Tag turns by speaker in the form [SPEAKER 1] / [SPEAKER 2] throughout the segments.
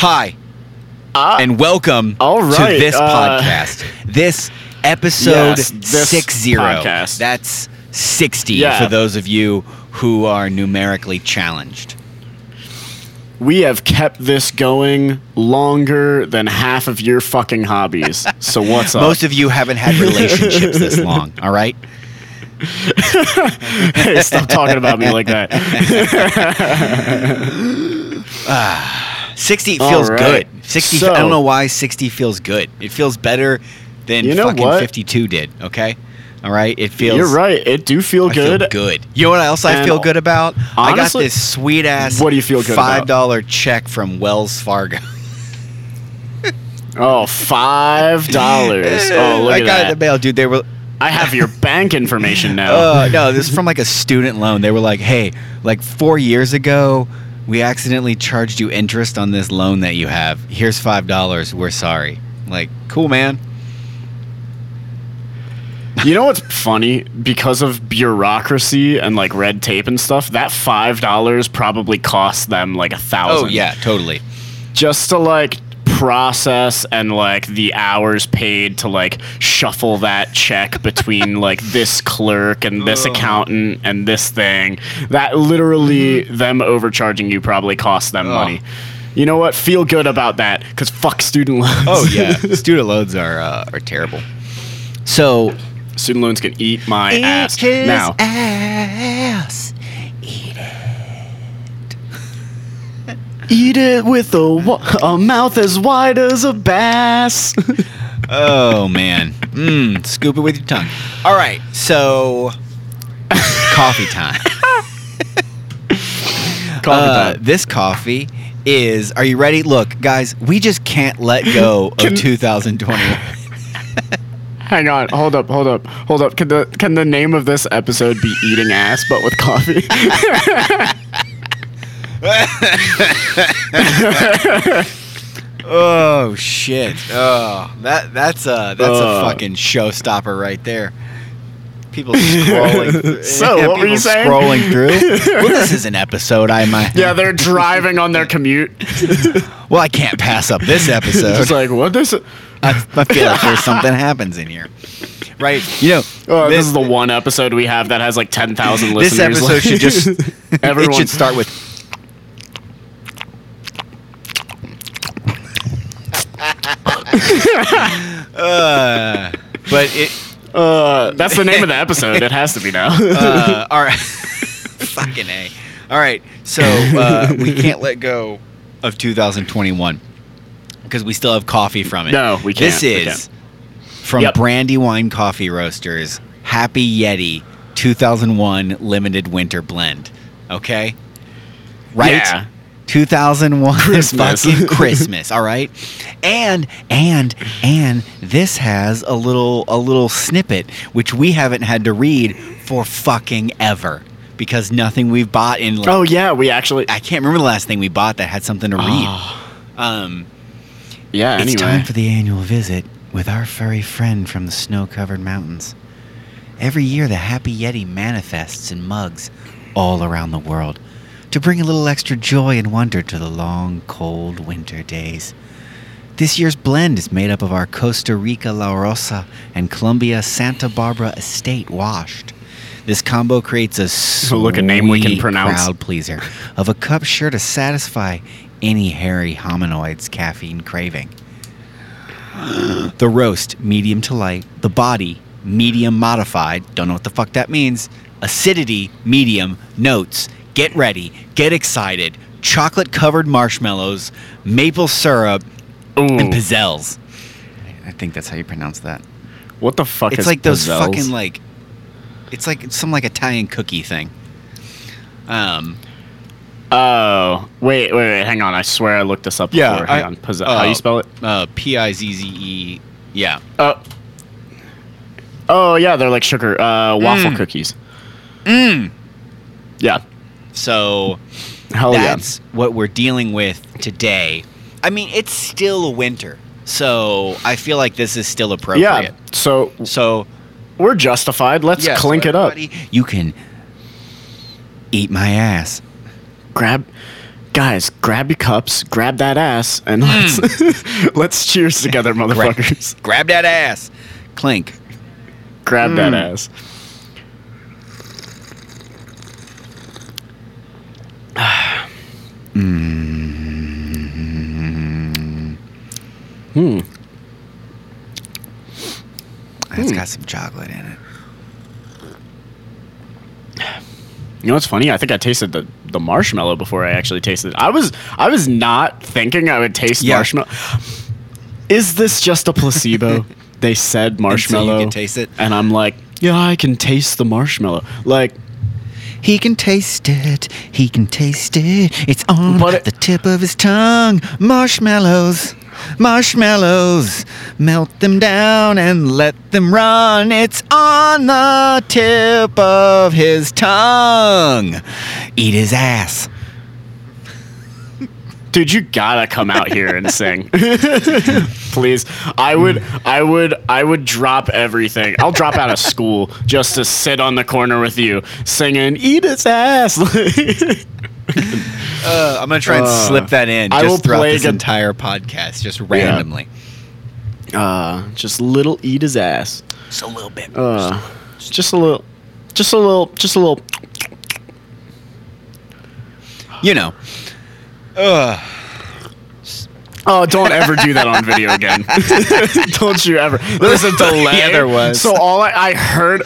[SPEAKER 1] Hi,
[SPEAKER 2] Ah,
[SPEAKER 1] and welcome
[SPEAKER 2] all right,
[SPEAKER 1] to this
[SPEAKER 2] uh,
[SPEAKER 1] podcast. This episode
[SPEAKER 2] Yes, this
[SPEAKER 1] six zero.
[SPEAKER 2] podcast.
[SPEAKER 1] That's sixty
[SPEAKER 2] Yeah.
[SPEAKER 1] for those of you who are numerically challenged.
[SPEAKER 2] we have kept this going longer than half of your fucking hobbies. So what's up?
[SPEAKER 1] Most of you haven't had relationships this long. All right.
[SPEAKER 2] hey, stop talking about me like that.
[SPEAKER 1] 60 feels
[SPEAKER 2] right.
[SPEAKER 1] good. 60
[SPEAKER 2] So-
[SPEAKER 1] I don't know why 60 feels good. It feels better than
[SPEAKER 2] You know
[SPEAKER 1] fucking
[SPEAKER 2] what?
[SPEAKER 1] 52 did, okay? All right? It feels
[SPEAKER 2] You're right. It do feel
[SPEAKER 1] I feel
[SPEAKER 2] good.
[SPEAKER 1] good. You know what else I feel good about? I got this sweet ass
[SPEAKER 2] What do you feel good
[SPEAKER 1] five
[SPEAKER 2] about?
[SPEAKER 1] check from Wells Fargo.
[SPEAKER 2] Oh, five dollars. Oh, look
[SPEAKER 1] I
[SPEAKER 2] at
[SPEAKER 1] got it in the mail, dude. They were
[SPEAKER 2] I have your bank information now.
[SPEAKER 1] uh, no, this is from like a student loan. They were like, "Hey, like 4 years ago, we accidentally charged you interest on this loan that you have. Here's $5. We're sorry." Like, cool, man.
[SPEAKER 2] You know what's funny? Because of bureaucracy and like red tape and stuff, that five dollars probably cost them like a thousand.
[SPEAKER 1] Oh yeah, totally.
[SPEAKER 2] Just to like process and like the hours paid to like shuffle that check between like this clerk and this
[SPEAKER 1] Ugh.
[SPEAKER 2] accountant and this thing. That literally them overcharging you probably cost them
[SPEAKER 1] Ugh.
[SPEAKER 2] money. You know what? Feel good about that because fuck student loans.
[SPEAKER 1] Oh yeah, student loans are uh, are terrible. So
[SPEAKER 2] student loans can eat my ass now.
[SPEAKER 1] ass.
[SPEAKER 2] Eat it with a, wa- a mouth as wide as a bass.
[SPEAKER 1] Oh man, mm, scoop it with your tongue. All right, so coffee time.
[SPEAKER 2] Coffee
[SPEAKER 1] Uh,
[SPEAKER 2] time.
[SPEAKER 1] this coffee is. Are you ready? Look, guys, we just can't let go
[SPEAKER 2] Can-
[SPEAKER 1] of 2020.
[SPEAKER 2] Hang on, hold up, hold up, hold up. Can the can the name of this episode be eating ass but with coffee?
[SPEAKER 1] Oh shit! Oh, that that's a that's a
[SPEAKER 2] Uh.
[SPEAKER 1] fucking showstopper right there. People scrolling.
[SPEAKER 2] So, what were you saying?
[SPEAKER 1] Scrolling through. well, this is an episode. I might.
[SPEAKER 2] yeah, they're driving on their commute.
[SPEAKER 1] Well, I can't pass up this episode.
[SPEAKER 2] It's like what this?
[SPEAKER 1] I, I feel like there's something happens in here, right? You know,
[SPEAKER 2] Oh, this,
[SPEAKER 1] this,
[SPEAKER 2] is the one episode we have that has like ten thousand listeners.
[SPEAKER 1] this episode
[SPEAKER 2] Like,
[SPEAKER 1] should just.
[SPEAKER 2] everyone
[SPEAKER 1] should start with. uh, but it.
[SPEAKER 2] Uh, that's the name of the episode. It has to be now.
[SPEAKER 1] Uh, all right. Fucking a. All right. So uh, we can't let go of 2021 because we still have coffee from it.
[SPEAKER 2] No, we can't. This
[SPEAKER 1] is from
[SPEAKER 2] Yep.
[SPEAKER 1] Brandywine Coffee Roasters Happy Yeti 2001 Limited Winter Blend. Okay. Right.
[SPEAKER 2] Yeah.
[SPEAKER 1] 2001
[SPEAKER 2] Christmas.
[SPEAKER 1] fucking Christmas, all right? And and and this has a little a little snippet which we haven't had to read for fucking ever because nothing we've bought in like,
[SPEAKER 2] oh yeah, we actually.
[SPEAKER 1] I can't remember the last thing we bought that had something to read.
[SPEAKER 2] Oh,
[SPEAKER 1] Um
[SPEAKER 2] yeah.
[SPEAKER 1] it's time for the annual visit with our furry friend from the snow-covered mountains. Every year the Happy Yeti manifests in mugs all around the world to bring a little extra joy and wonder to the long, cold winter days. This year's blend is made up of our Costa Rica La Rosa and Colombia Santa Barbara Estate washed. This combo creates a sweet
[SPEAKER 2] look, a name we can pronounce.
[SPEAKER 1] crowd pleaser of a cup sure to satisfy any hairy hominoid's caffeine craving. The roast, medium to light. The body, medium modified. Don't know what the fuck that means. Acidity, medium. Notes, get ready, get excited. Chocolate covered marshmallows, maple syrup, and pizzelles. I think that's how you pronounce that.
[SPEAKER 2] what the fuck?
[SPEAKER 1] It's
[SPEAKER 2] is
[SPEAKER 1] like those
[SPEAKER 2] pizzelles?
[SPEAKER 1] fucking like, it's like some like Italian cookie thing. Um,
[SPEAKER 2] Oh, wait, wait, wait. Hang on. I swear I looked this up
[SPEAKER 1] Yeah,
[SPEAKER 2] before. Hang
[SPEAKER 1] I-
[SPEAKER 2] on. Pizza-
[SPEAKER 1] uh,
[SPEAKER 2] How you spell it?
[SPEAKER 1] uh, P I Z Z E. Yeah.
[SPEAKER 2] Oh. Oh yeah, they're like sugar uh, waffle
[SPEAKER 1] Mm.
[SPEAKER 2] cookies.
[SPEAKER 1] Mm.
[SPEAKER 2] Yeah.
[SPEAKER 1] So
[SPEAKER 2] Hell
[SPEAKER 1] that's what we're dealing with today. I mean, it's still winter, so I feel like this is still appropriate.
[SPEAKER 2] Yeah. So
[SPEAKER 1] So
[SPEAKER 2] we're justified. Let's
[SPEAKER 1] yeah, so
[SPEAKER 2] clink it up.
[SPEAKER 1] You can eat my ass.
[SPEAKER 2] Grab, guys, grab your cups, grab that ass, and hmm. let's let's cheers together, motherfuckers.
[SPEAKER 1] Grab that ass. Clink.
[SPEAKER 2] Grab that hmm. ass. Hmm.
[SPEAKER 1] It's got some chocolate in it.
[SPEAKER 2] You know what's funny? I think I tasted the, the marshmallow before I actually tasted it. I was I was not thinking I would taste
[SPEAKER 1] Yeah.
[SPEAKER 2] marshmallow. Is this just a placebo? they said marshmallow.
[SPEAKER 1] can taste it?
[SPEAKER 2] And I'm like, yeah, I can taste the marshmallow. Like,
[SPEAKER 1] He can taste it. He can taste it. It's on
[SPEAKER 2] But
[SPEAKER 1] the tip of his tongue. Marshmallows. Marshmallows. Melt them down and let them run. It's on the tip of his tongue. Eat his ass.
[SPEAKER 2] Dude, you gotta come out here and sing. Please. I would I would I would drop everything. I'll drop out of school just to sit on the corner with you singing Eat Its Ass.
[SPEAKER 1] Uh, I'm gonna try and
[SPEAKER 2] Uh,
[SPEAKER 1] slip that in
[SPEAKER 2] I will
[SPEAKER 1] throughout
[SPEAKER 2] play
[SPEAKER 1] this
[SPEAKER 2] gu-
[SPEAKER 1] entire podcast, just randomly.
[SPEAKER 2] uh just little eat his ass.
[SPEAKER 1] Just a little bit.
[SPEAKER 2] Uh just a little just a little just a little
[SPEAKER 1] you know. Ugh.
[SPEAKER 2] Oh, don't ever do that on video again. don't you ever. There's a delay.
[SPEAKER 1] Yeah, there was.
[SPEAKER 2] So all I, I heard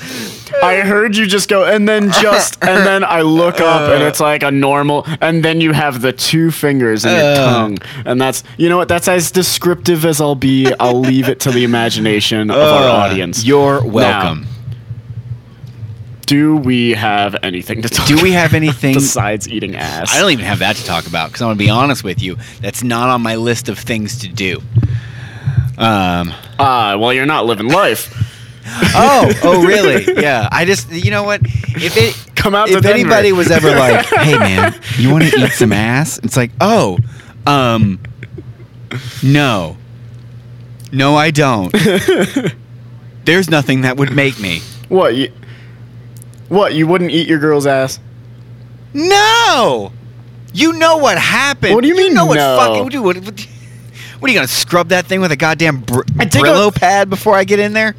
[SPEAKER 2] I heard you just go and then just and then I look up and it's like a normal and then you have the two fingers in your
[SPEAKER 1] Uh.
[SPEAKER 2] tongue. And that's you know what, that's as descriptive as I'll be. I'll leave it to the imagination of our
[SPEAKER 1] Uh,
[SPEAKER 2] audience.
[SPEAKER 1] You're welcome.
[SPEAKER 2] Do we have anything to talk
[SPEAKER 1] Do we have anything?
[SPEAKER 2] besides eating ass?
[SPEAKER 1] I don't even have that to talk about because I'm gonna be honest with you. That's not on my list of things to do. Um.
[SPEAKER 2] Ah, well you're not living life.
[SPEAKER 1] Oh. Oh, really? Yeah. I just. You know what? If it.
[SPEAKER 2] Come out
[SPEAKER 1] If anybody was ever like, "Hey, man, you want to eat some ass?" It's like, "Oh, um, no, no, I don't." There's nothing that would make me.
[SPEAKER 2] What you What, you wouldn't eat your girl's ass?
[SPEAKER 1] No. You know what happened.
[SPEAKER 2] What do you mean,
[SPEAKER 1] know what
[SPEAKER 2] no?
[SPEAKER 1] fucking dude, what, what, what are you gonna scrub that thing with a goddamn br-
[SPEAKER 2] take a-
[SPEAKER 1] Brillo pad before I get in there?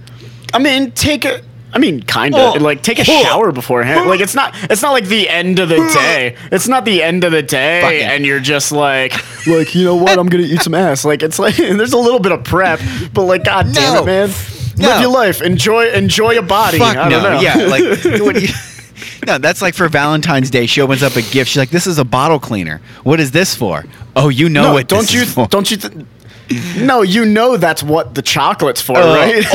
[SPEAKER 2] I mean, take a. I mean, kind
[SPEAKER 1] Oh.
[SPEAKER 2] of like take a
[SPEAKER 1] Oh.
[SPEAKER 2] shower beforehand. Like it's not. It's not like the end of the day. It's not the end of the day,
[SPEAKER 1] Fucking-
[SPEAKER 2] and you're just like, like you know what? I'm gonna eat some ass. Like it's like there's a little bit of prep, but like, god damn
[SPEAKER 1] No.
[SPEAKER 2] it, man.
[SPEAKER 1] No.
[SPEAKER 2] Live your life. Enjoy. Enjoy your body.
[SPEAKER 1] Fuck
[SPEAKER 2] I
[SPEAKER 1] no.
[SPEAKER 2] know.
[SPEAKER 1] Yeah, like what you, no. That's like for Valentine's Day. She opens up a gift. She's like, "This is a bottle cleaner. What is this for?" Oh, you know
[SPEAKER 2] no,
[SPEAKER 1] what?
[SPEAKER 2] don't
[SPEAKER 1] this
[SPEAKER 2] you?
[SPEAKER 1] Is for.
[SPEAKER 2] Don't you? Th- no, you know that's what the chocolate's for,
[SPEAKER 1] Uh,
[SPEAKER 2] right?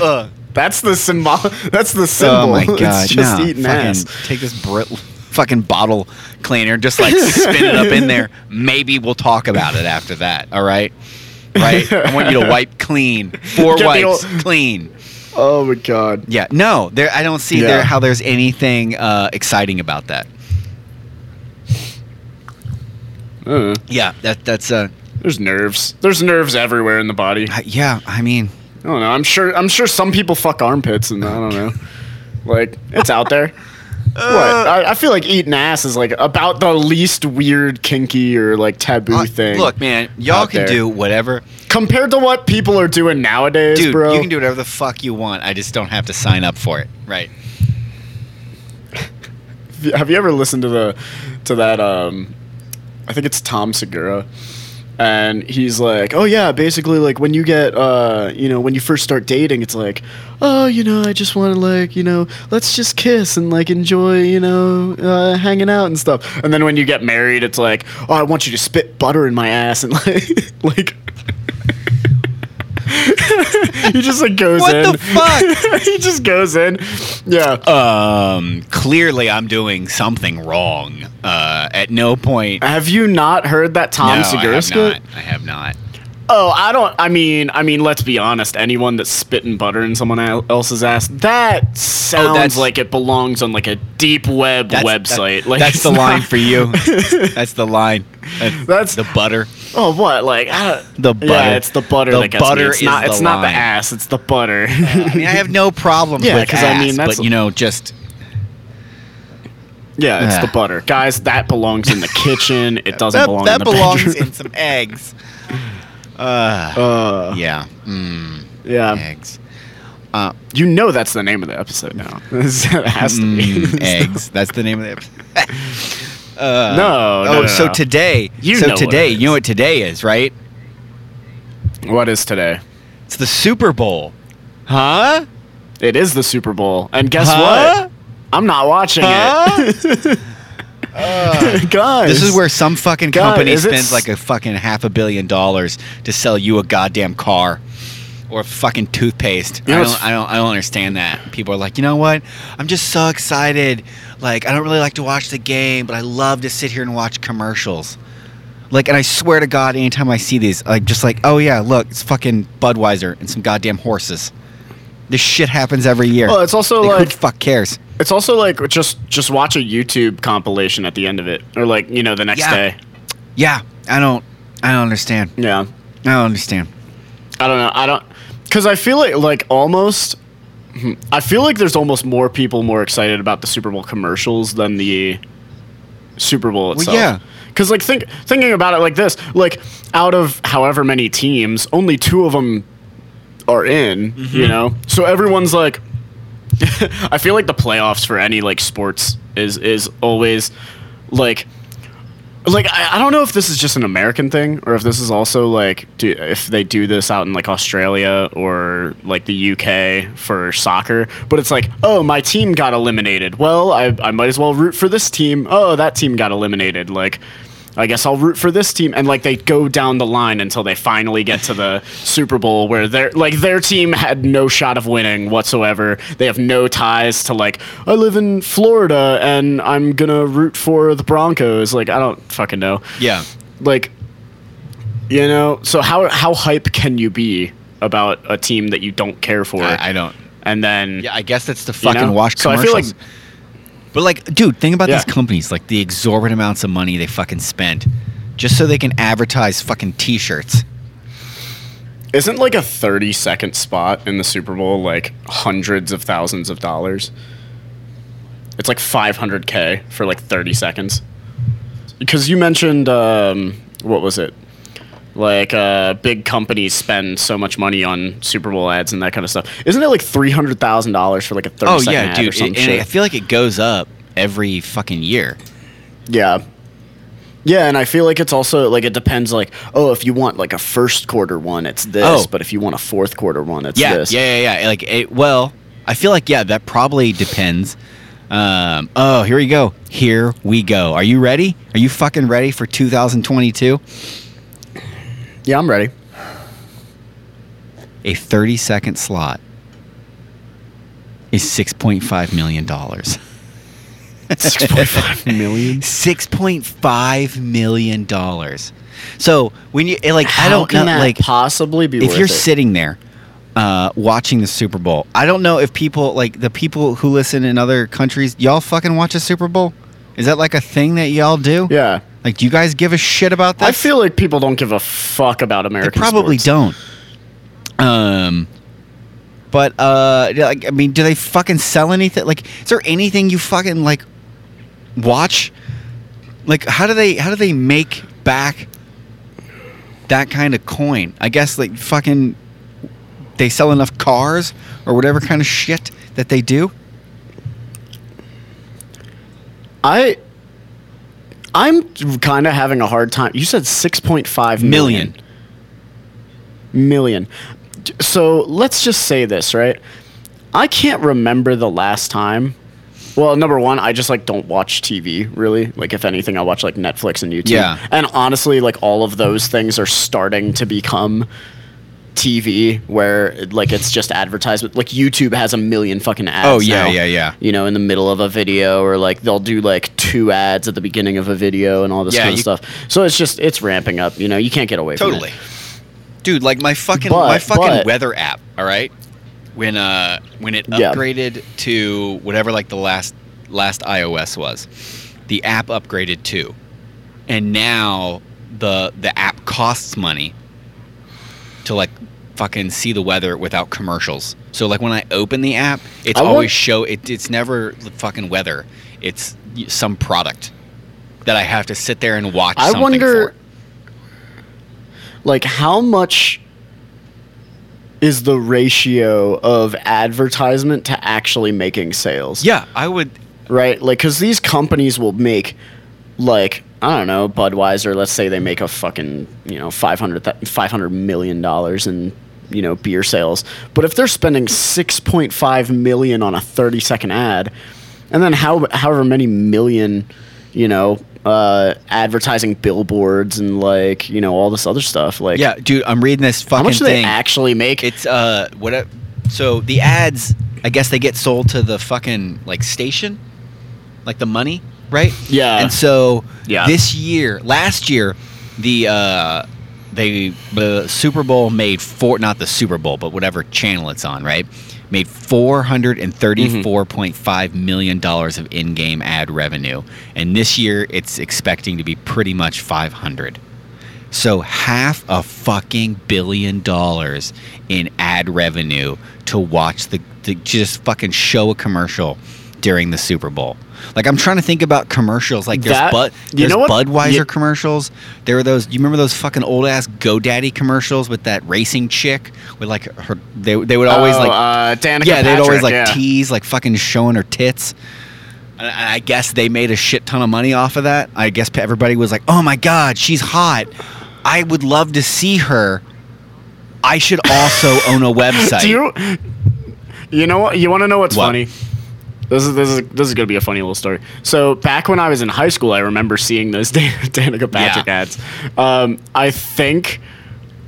[SPEAKER 1] uh, uh.
[SPEAKER 2] that's the symbol. That's the symbol.
[SPEAKER 1] Oh my god!
[SPEAKER 2] It's just
[SPEAKER 1] no,
[SPEAKER 2] eating ass.
[SPEAKER 1] take this br- fucking bottle cleaner, just like spin it up in there. Maybe we'll talk about it after that. All right, right? I want you to wipe clean, four
[SPEAKER 2] Get
[SPEAKER 1] wipes,
[SPEAKER 2] old-
[SPEAKER 1] clean.
[SPEAKER 2] Oh my god.
[SPEAKER 1] Yeah, no, there. I don't see
[SPEAKER 2] Yeah.
[SPEAKER 1] there how there's anything uh, exciting about that.
[SPEAKER 2] Uh,
[SPEAKER 1] Yeah, that that's uh,
[SPEAKER 2] there's nerves. There's nerves everywhere in the body.
[SPEAKER 1] uh, yeah. I mean,
[SPEAKER 2] I don't know. I'm sure. I'm sure some people fuck armpits, and I don't know. Like it's out there. What? I, I feel like eating ass is like about the least weird, kinky, or like taboo
[SPEAKER 1] uh,
[SPEAKER 2] thing.
[SPEAKER 1] look, man, y'all can
[SPEAKER 2] there.
[SPEAKER 1] do whatever,
[SPEAKER 2] compared to what people are doing nowadays,
[SPEAKER 1] dude.
[SPEAKER 2] bro.
[SPEAKER 1] You can do whatever the fuck you want. I just don't have to sign up for it, right?
[SPEAKER 2] Have you ever listened to the to that? Um, I think it's Tom Segura, and he's like, "Oh yeah, basically like when you get, uh, you know, when you first start dating, it's like, oh, you know, I just want to like, you know, let's just kiss and like enjoy, you know, uh, hanging out and stuff. And then when you get married, it's like, oh, I want you to spit butter in my ass and like, like." he just like goes
[SPEAKER 1] What
[SPEAKER 2] in.
[SPEAKER 1] What the fuck?
[SPEAKER 2] he just goes in. Yeah.
[SPEAKER 1] Um, clearly I'm doing something wrong. Uh, at no point.
[SPEAKER 2] Have you not heard that Tom
[SPEAKER 1] no,
[SPEAKER 2] Segura
[SPEAKER 1] I have
[SPEAKER 2] skit?
[SPEAKER 1] not. I have not.
[SPEAKER 2] Oh, I don't. I mean, I mean, let's be honest. Anyone that's spitting butter in someone else's ass, that sounds
[SPEAKER 1] Oh, that's-
[SPEAKER 2] like it belongs on like a deep web
[SPEAKER 1] That's,
[SPEAKER 2] website.
[SPEAKER 1] that-
[SPEAKER 2] like
[SPEAKER 1] that's the line for you. that's the line. That's,
[SPEAKER 2] That's-
[SPEAKER 1] the butter.
[SPEAKER 2] Oh, what? Like uh,
[SPEAKER 1] The butter.
[SPEAKER 2] Yeah, it's the butter.
[SPEAKER 1] The
[SPEAKER 2] that gets me.
[SPEAKER 1] butter
[SPEAKER 2] It's not. It's
[SPEAKER 1] the
[SPEAKER 2] not the ass. It's the butter.
[SPEAKER 1] I mean, I have no problems
[SPEAKER 2] Yeah,
[SPEAKER 1] with
[SPEAKER 2] 'cause I mean,
[SPEAKER 1] ass,
[SPEAKER 2] that's-
[SPEAKER 1] but you know, just
[SPEAKER 2] Yeah, it's
[SPEAKER 1] Ah.
[SPEAKER 2] the butter, guys. That belongs in the kitchen. It doesn't
[SPEAKER 1] that
[SPEAKER 2] belong.
[SPEAKER 1] that
[SPEAKER 2] in the
[SPEAKER 1] belongs
[SPEAKER 2] bedroom.
[SPEAKER 1] in some eggs. Uh,
[SPEAKER 2] Uh,
[SPEAKER 1] yeah. Mm,
[SPEAKER 2] yeah.
[SPEAKER 1] eggs. Uh,
[SPEAKER 2] You know that's the name of the episode now. it has to be.
[SPEAKER 1] mm, eggs. That's the name of the episode. uh,
[SPEAKER 2] No, no,
[SPEAKER 1] Oh,
[SPEAKER 2] no,
[SPEAKER 1] so
[SPEAKER 2] no.
[SPEAKER 1] today.
[SPEAKER 2] You
[SPEAKER 1] so
[SPEAKER 2] know what
[SPEAKER 1] today, you know
[SPEAKER 2] is.
[SPEAKER 1] what today is, right?
[SPEAKER 2] What is today?
[SPEAKER 1] It's the Super Bowl.
[SPEAKER 2] Huh? It is the Super Bowl, and guess
[SPEAKER 1] Huh?
[SPEAKER 2] what? I'm not watching
[SPEAKER 1] Huh?
[SPEAKER 2] it. Uh, Guys,
[SPEAKER 1] This is where some fucking company
[SPEAKER 2] it
[SPEAKER 1] spends like a fucking half a billion dollars to sell you a goddamn car or fucking toothpaste.
[SPEAKER 2] You know
[SPEAKER 1] I don't, I don't, I don't understand that. People are like, you know what? I'm just so excited. Like, I don't really like to watch the game, but I love to sit here and watch commercials. Like, and I swear to God, anytime I see these, like, just like, oh yeah, look, it's fucking Budweiser and some goddamn horses. This shit happens every year.
[SPEAKER 2] Well, it's also
[SPEAKER 1] Like, who
[SPEAKER 2] like
[SPEAKER 1] the fuck cares?
[SPEAKER 2] It's also like just just watch a YouTube compilation at the end of it, or like you know the next
[SPEAKER 1] Yeah.
[SPEAKER 2] day.
[SPEAKER 1] Yeah, I don't, I don't understand.
[SPEAKER 2] Yeah,
[SPEAKER 1] I don't understand.
[SPEAKER 2] I don't know. I don't because I feel like like almost. hmm, I feel like there's almost more people more excited about the Super Bowl commercials than the Super Bowl itself.
[SPEAKER 1] yeah.
[SPEAKER 2] Because like think thinking about it like this, like out of however many teams, only two of them are in. You know, so everyone's like. I feel like the playoffs for any like sports is is always like like I, I don't know if this is just an American thing or if this is also like do, if they do this out in like Australia or like the UK for soccer, but it's like oh my team got eliminated. Well, I I might as well root for this team. Oh, that team got eliminated. Like. I guess I'll root for this team, and like they go down the line until they finally get to the Super Bowl, where their like their team had no shot of winning whatsoever. They have no ties to like I live in Florida and I'm gonna root for the Broncos. Like I don't fucking know.
[SPEAKER 1] Yeah.
[SPEAKER 2] Like, you know, so how how hype can you be about a team that you don't care for?
[SPEAKER 1] I, I don't.
[SPEAKER 2] and then
[SPEAKER 1] Yeah, I guess that's the
[SPEAKER 2] You
[SPEAKER 1] fucking
[SPEAKER 2] know?
[SPEAKER 1] wash
[SPEAKER 2] So I feel like-
[SPEAKER 1] but like, dude, think about
[SPEAKER 2] Yeah.
[SPEAKER 1] these companies, like the exorbitant amounts of money they fucking spend, just so they can advertise fucking T-shirts.
[SPEAKER 2] isn't like a 30 second spot in the Super Bowl like hundreds of thousands of dollars? It's like 500k for like 30 seconds. Because you mentioned um, what was it? Like uh, big companies spend so much money on Super Bowl ads and that kind of stuff. Isn't it like three hundred thousand dollars for like a thirty
[SPEAKER 1] Oh
[SPEAKER 2] second
[SPEAKER 1] yeah,
[SPEAKER 2] ad or
[SPEAKER 1] dude,
[SPEAKER 2] some
[SPEAKER 1] it- and
[SPEAKER 2] shit?
[SPEAKER 1] I feel like it goes up every fucking year.
[SPEAKER 2] Yeah. Yeah, and I feel like it's also like it depends like, oh, if you want like a first quarter one, it's this,
[SPEAKER 1] Oh.
[SPEAKER 2] but if you want a fourth quarter one, it's
[SPEAKER 1] Yeah,
[SPEAKER 2] this.
[SPEAKER 1] yeah, yeah, yeah. Like, it, well, I feel like yeah, that probably depends. Um, oh, here we go. Here we go. Are you ready? Are you fucking ready for 2022?
[SPEAKER 2] Yeah, I'm ready.
[SPEAKER 1] A 30 second slot is $6.5 million.
[SPEAKER 2] 6.5 million?
[SPEAKER 1] $6.5 million. So when you like, I
[SPEAKER 2] How
[SPEAKER 1] don't
[SPEAKER 2] can
[SPEAKER 1] know,
[SPEAKER 2] that
[SPEAKER 1] like
[SPEAKER 2] possibly be
[SPEAKER 1] if
[SPEAKER 2] worth
[SPEAKER 1] you're
[SPEAKER 2] it?
[SPEAKER 1] sitting there uh, watching the Super Bowl, I don't know if people like the people who listen in other countries, y'all fucking watch a Super Bowl. Is that like a thing that y'all do?
[SPEAKER 2] Yeah.
[SPEAKER 1] Like, do you guys give a shit about that?
[SPEAKER 2] I feel like people don't give a fuck about
[SPEAKER 1] they probably
[SPEAKER 2] sports.
[SPEAKER 1] don't. Um, but uh, like, I mean, do they fucking sell anything? Like, is there anything you fucking like watch? Like, how do they how do they make back that kind of coin? I guess like fucking they sell enough cars or whatever kind of shit that they do.
[SPEAKER 2] I I'm kind of having a hard time. You said 6.5 million.
[SPEAKER 1] Million.
[SPEAKER 2] Million. So let's just say this, right? I can't remember the last time. Well, number one, I just like don't watch TV really. Like if anything, I watch like Netflix and YouTube.
[SPEAKER 1] Yeah.
[SPEAKER 2] And honestly, like all of those things are starting to become TV where like it's just advertisement. Like YouTube has a million fucking ads.
[SPEAKER 1] Oh, yeah,
[SPEAKER 2] now,
[SPEAKER 1] yeah, yeah.
[SPEAKER 2] You know, in the middle of a video, or like they'll do like two ads at the beginning of a video and all this
[SPEAKER 1] Yeah,
[SPEAKER 2] kind of
[SPEAKER 1] you-
[SPEAKER 2] stuff. So it's just it's ramping up. You know, you can't get away from it. Totally.
[SPEAKER 1] Dude, like my fucking
[SPEAKER 2] But-
[SPEAKER 1] my fucking
[SPEAKER 2] but-
[SPEAKER 1] weather app, all right? When uh when it
[SPEAKER 2] Yeah.
[SPEAKER 1] upgraded to whatever like the last last iOS was, the app upgraded too. And now the the app costs money to like fucking see the weather without commercials. So like when I open the app, it's
[SPEAKER 2] I want-
[SPEAKER 1] always show it. It's never the fucking weather. It's some product that I have to sit there and watch.
[SPEAKER 2] I wonder, like, how much is the ratio of advertisement to actually making sales?
[SPEAKER 1] Yeah, I would.
[SPEAKER 2] right? Like, because these companies will make, like, I don't know, Budweiser. Let's say they make a fucking, you know, 500, th- 500 million dollars in, you know, beer sales. But if they're spending six point five million on a thirty second ad, and then how however many million, you know, uh, advertising billboards and like you know all this other stuff, like
[SPEAKER 1] Yeah, dude, I'm reading this fucking
[SPEAKER 2] how much do
[SPEAKER 1] thing.
[SPEAKER 2] they actually make?
[SPEAKER 1] It's uh what a, so the ads I guess they get sold to the fucking like station like the money, right?
[SPEAKER 2] Yeah.
[SPEAKER 1] And so
[SPEAKER 2] Yeah.
[SPEAKER 1] this year, last year the uh they the Super Bowl made four not the Super Bowl, but whatever channel it's on, right? Made four hundred and thirty-four point five million dollars of in-game ad revenue, and this year it's expecting to be pretty much five hundred. So half a fucking billion dollars in ad revenue to watch the, the just fucking show a commercial during the Super Bowl. Like I'm trying to think about commercials. Like there's
[SPEAKER 2] That-
[SPEAKER 1] Bud,
[SPEAKER 2] you
[SPEAKER 1] there's
[SPEAKER 2] know?
[SPEAKER 1] Budweiser
[SPEAKER 2] You-
[SPEAKER 1] commercials. There were those. You remember those fucking old ass GoDaddy commercials with that racing chick with like her. They they would always
[SPEAKER 2] Oh,
[SPEAKER 1] like
[SPEAKER 2] uh, Danica
[SPEAKER 1] yeah they'd always like
[SPEAKER 2] yeah.
[SPEAKER 1] tease like fucking showing her tits. I guess they made a shit ton of money off of that. I guess everybody was like, "Oh my god, she's hot. I would love to see her. I should also own a website."
[SPEAKER 2] Do you? You know what? You want to know what's
[SPEAKER 1] What?
[SPEAKER 2] funny? This is this is this is gonna be a funny little story. So back when I was in high school, I remember seeing those Dan- Danica Patrick
[SPEAKER 1] Yeah.
[SPEAKER 2] ads. Um, I think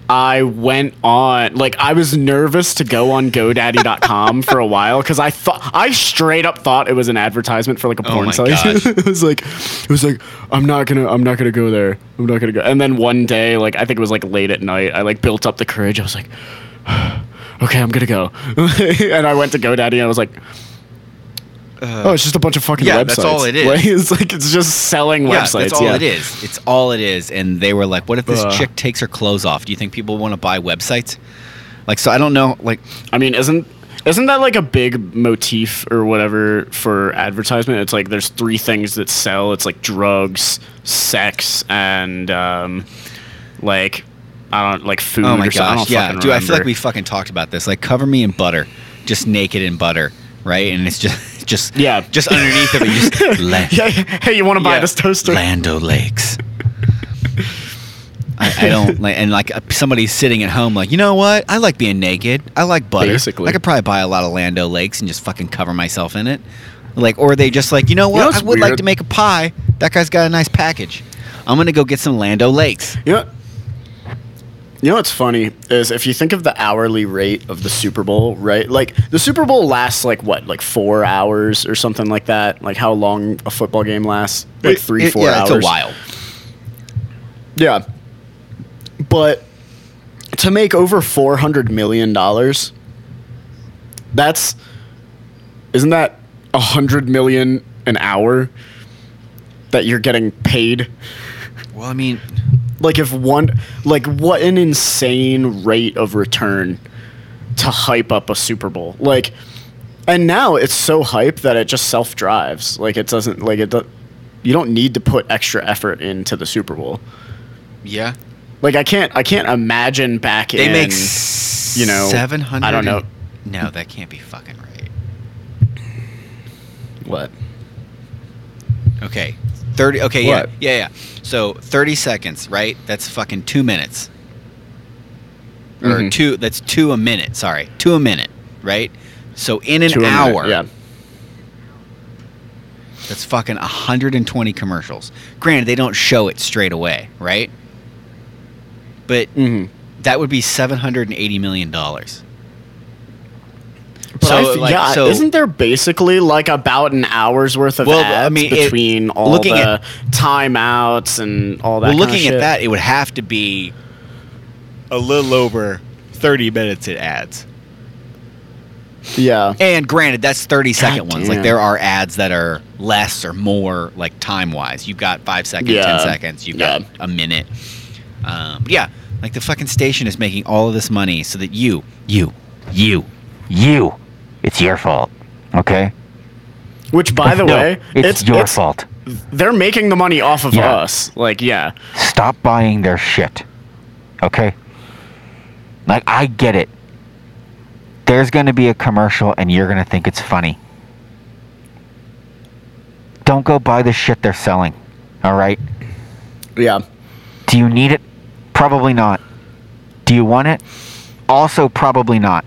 [SPEAKER 2] I went on like I was nervous to go on GoDaddy.com for a while because I thought I straight up thought it was an advertisement for like a
[SPEAKER 1] Oh
[SPEAKER 2] porn
[SPEAKER 1] my
[SPEAKER 2] site. it was like it was like I'm not gonna I'm not gonna go there. I'm not gonna go. And then one day, like I think it was like late at night, I like built up the courage. I was like, okay, I'm gonna go. and I went to GoDaddy and I was like. Oh, it's just a bunch of fucking
[SPEAKER 1] yeah,
[SPEAKER 2] websites.
[SPEAKER 1] that's all it is.
[SPEAKER 2] Like, it's like it's just selling
[SPEAKER 1] yeah,
[SPEAKER 2] websites.
[SPEAKER 1] that's all
[SPEAKER 2] yeah.
[SPEAKER 1] it is. It's all it is. And they were like, "What if this
[SPEAKER 2] Ugh.
[SPEAKER 1] chick takes her clothes off? Do you think people want to buy websites?" Like, so I don't know. Like,
[SPEAKER 2] I mean, isn't isn't that like a big motif or whatever for advertisement? It's like there's three things that sell. It's like drugs, sex, and um, like I don't like food.
[SPEAKER 1] oh my
[SPEAKER 2] or something. I
[SPEAKER 1] gosh, yeah, dude, I feel like we fucking talked about this. Like, cover me in butter, just naked in butter, right? And it's just, just,
[SPEAKER 2] Yeah.
[SPEAKER 1] just underneath of it, you just la-
[SPEAKER 2] yeah, yeah, hey, you want to buy
[SPEAKER 1] Yeah.
[SPEAKER 2] this toaster?
[SPEAKER 1] Land O'Lakes. I, I don't like, and like uh, somebody's sitting at home, like, you know what? I like being naked. I like butter.
[SPEAKER 2] Basically.
[SPEAKER 1] I could probably buy a lot of Land O'Lakes and just fucking cover myself in it. Like, or they just like, you know what?
[SPEAKER 2] know
[SPEAKER 1] I would like to make a pie. That guy's got a nice package. I'm gonna go get some Land O'Lakes.
[SPEAKER 2] You know, you know what's funny is if you think of the hourly rate of the Super Bowl, right? Like the Super Bowl lasts like what, like four hours or something like that. Like how long a football game lasts? Like three,
[SPEAKER 1] It-
[SPEAKER 2] four
[SPEAKER 1] yeah,
[SPEAKER 2] hours.
[SPEAKER 1] It's a while.
[SPEAKER 2] Yeah, but to make over four hundred million dollars, that's isn't that a hundred million an hour that you're getting paid?
[SPEAKER 1] Well, I mean,
[SPEAKER 2] like if one like what an insane rate of return to hype up a super bowl like and now it's so hype that it just self drives like it doesn't like it do, you don't need to put extra effort into the super bowl
[SPEAKER 1] yeah,
[SPEAKER 2] like i can't i can't imagine back
[SPEAKER 1] they
[SPEAKER 2] in
[SPEAKER 1] make
[SPEAKER 2] you know,
[SPEAKER 1] seven hundred.
[SPEAKER 2] I don't know.
[SPEAKER 1] No, that can't be fucking right.
[SPEAKER 2] what
[SPEAKER 1] Okay. 30 okay,
[SPEAKER 2] What?
[SPEAKER 1] yeah. Yeah, yeah. So 30 seconds, right? That's fucking 2 minutes. Or
[SPEAKER 2] Mhm.
[SPEAKER 1] 2 that's 2 a minute, sorry. 2 a minute, right? So in an
[SPEAKER 2] a minute,
[SPEAKER 1] hour,
[SPEAKER 2] yeah
[SPEAKER 1] that's fucking 120 commercials. Granted, they don't show it straight away, right? But
[SPEAKER 2] hmm
[SPEAKER 1] that would be 780 million dollars.
[SPEAKER 2] But
[SPEAKER 1] So,
[SPEAKER 2] I th-
[SPEAKER 1] like,
[SPEAKER 2] yeah,
[SPEAKER 1] so-
[SPEAKER 2] isn't there basically like about an hour's worth of
[SPEAKER 1] Well,
[SPEAKER 2] ads
[SPEAKER 1] I mean, it-
[SPEAKER 2] between all
[SPEAKER 1] looking
[SPEAKER 2] the
[SPEAKER 1] at-
[SPEAKER 2] timeouts and all that?
[SPEAKER 1] Well, looking at that, it would have to be a little over 30 minutes it adds.
[SPEAKER 2] yeah,
[SPEAKER 1] And granted, that's 30 second
[SPEAKER 2] God
[SPEAKER 1] ones. Like there are ads that are less or more, like time wise. You've got five seconds,
[SPEAKER 2] Yeah.
[SPEAKER 1] 10 seconds, you've got a minute. Um, yeah, Like the fucking station is making all of this money so that you, you, you, you, it's your fault. Okay?
[SPEAKER 2] Which, by the
[SPEAKER 1] No,
[SPEAKER 2] way,
[SPEAKER 1] it's, your fault.
[SPEAKER 2] They're making the money off of
[SPEAKER 1] Yeah.
[SPEAKER 2] us. Like, yeah.
[SPEAKER 1] Stop buying their shit. Okay? Like, I get it. There's going to be a commercial and you're going to think it's funny. Don't go buy the shit they're selling. All right?
[SPEAKER 2] Yeah.
[SPEAKER 1] Do you need it? Probably not. Do you want it? Also, probably not.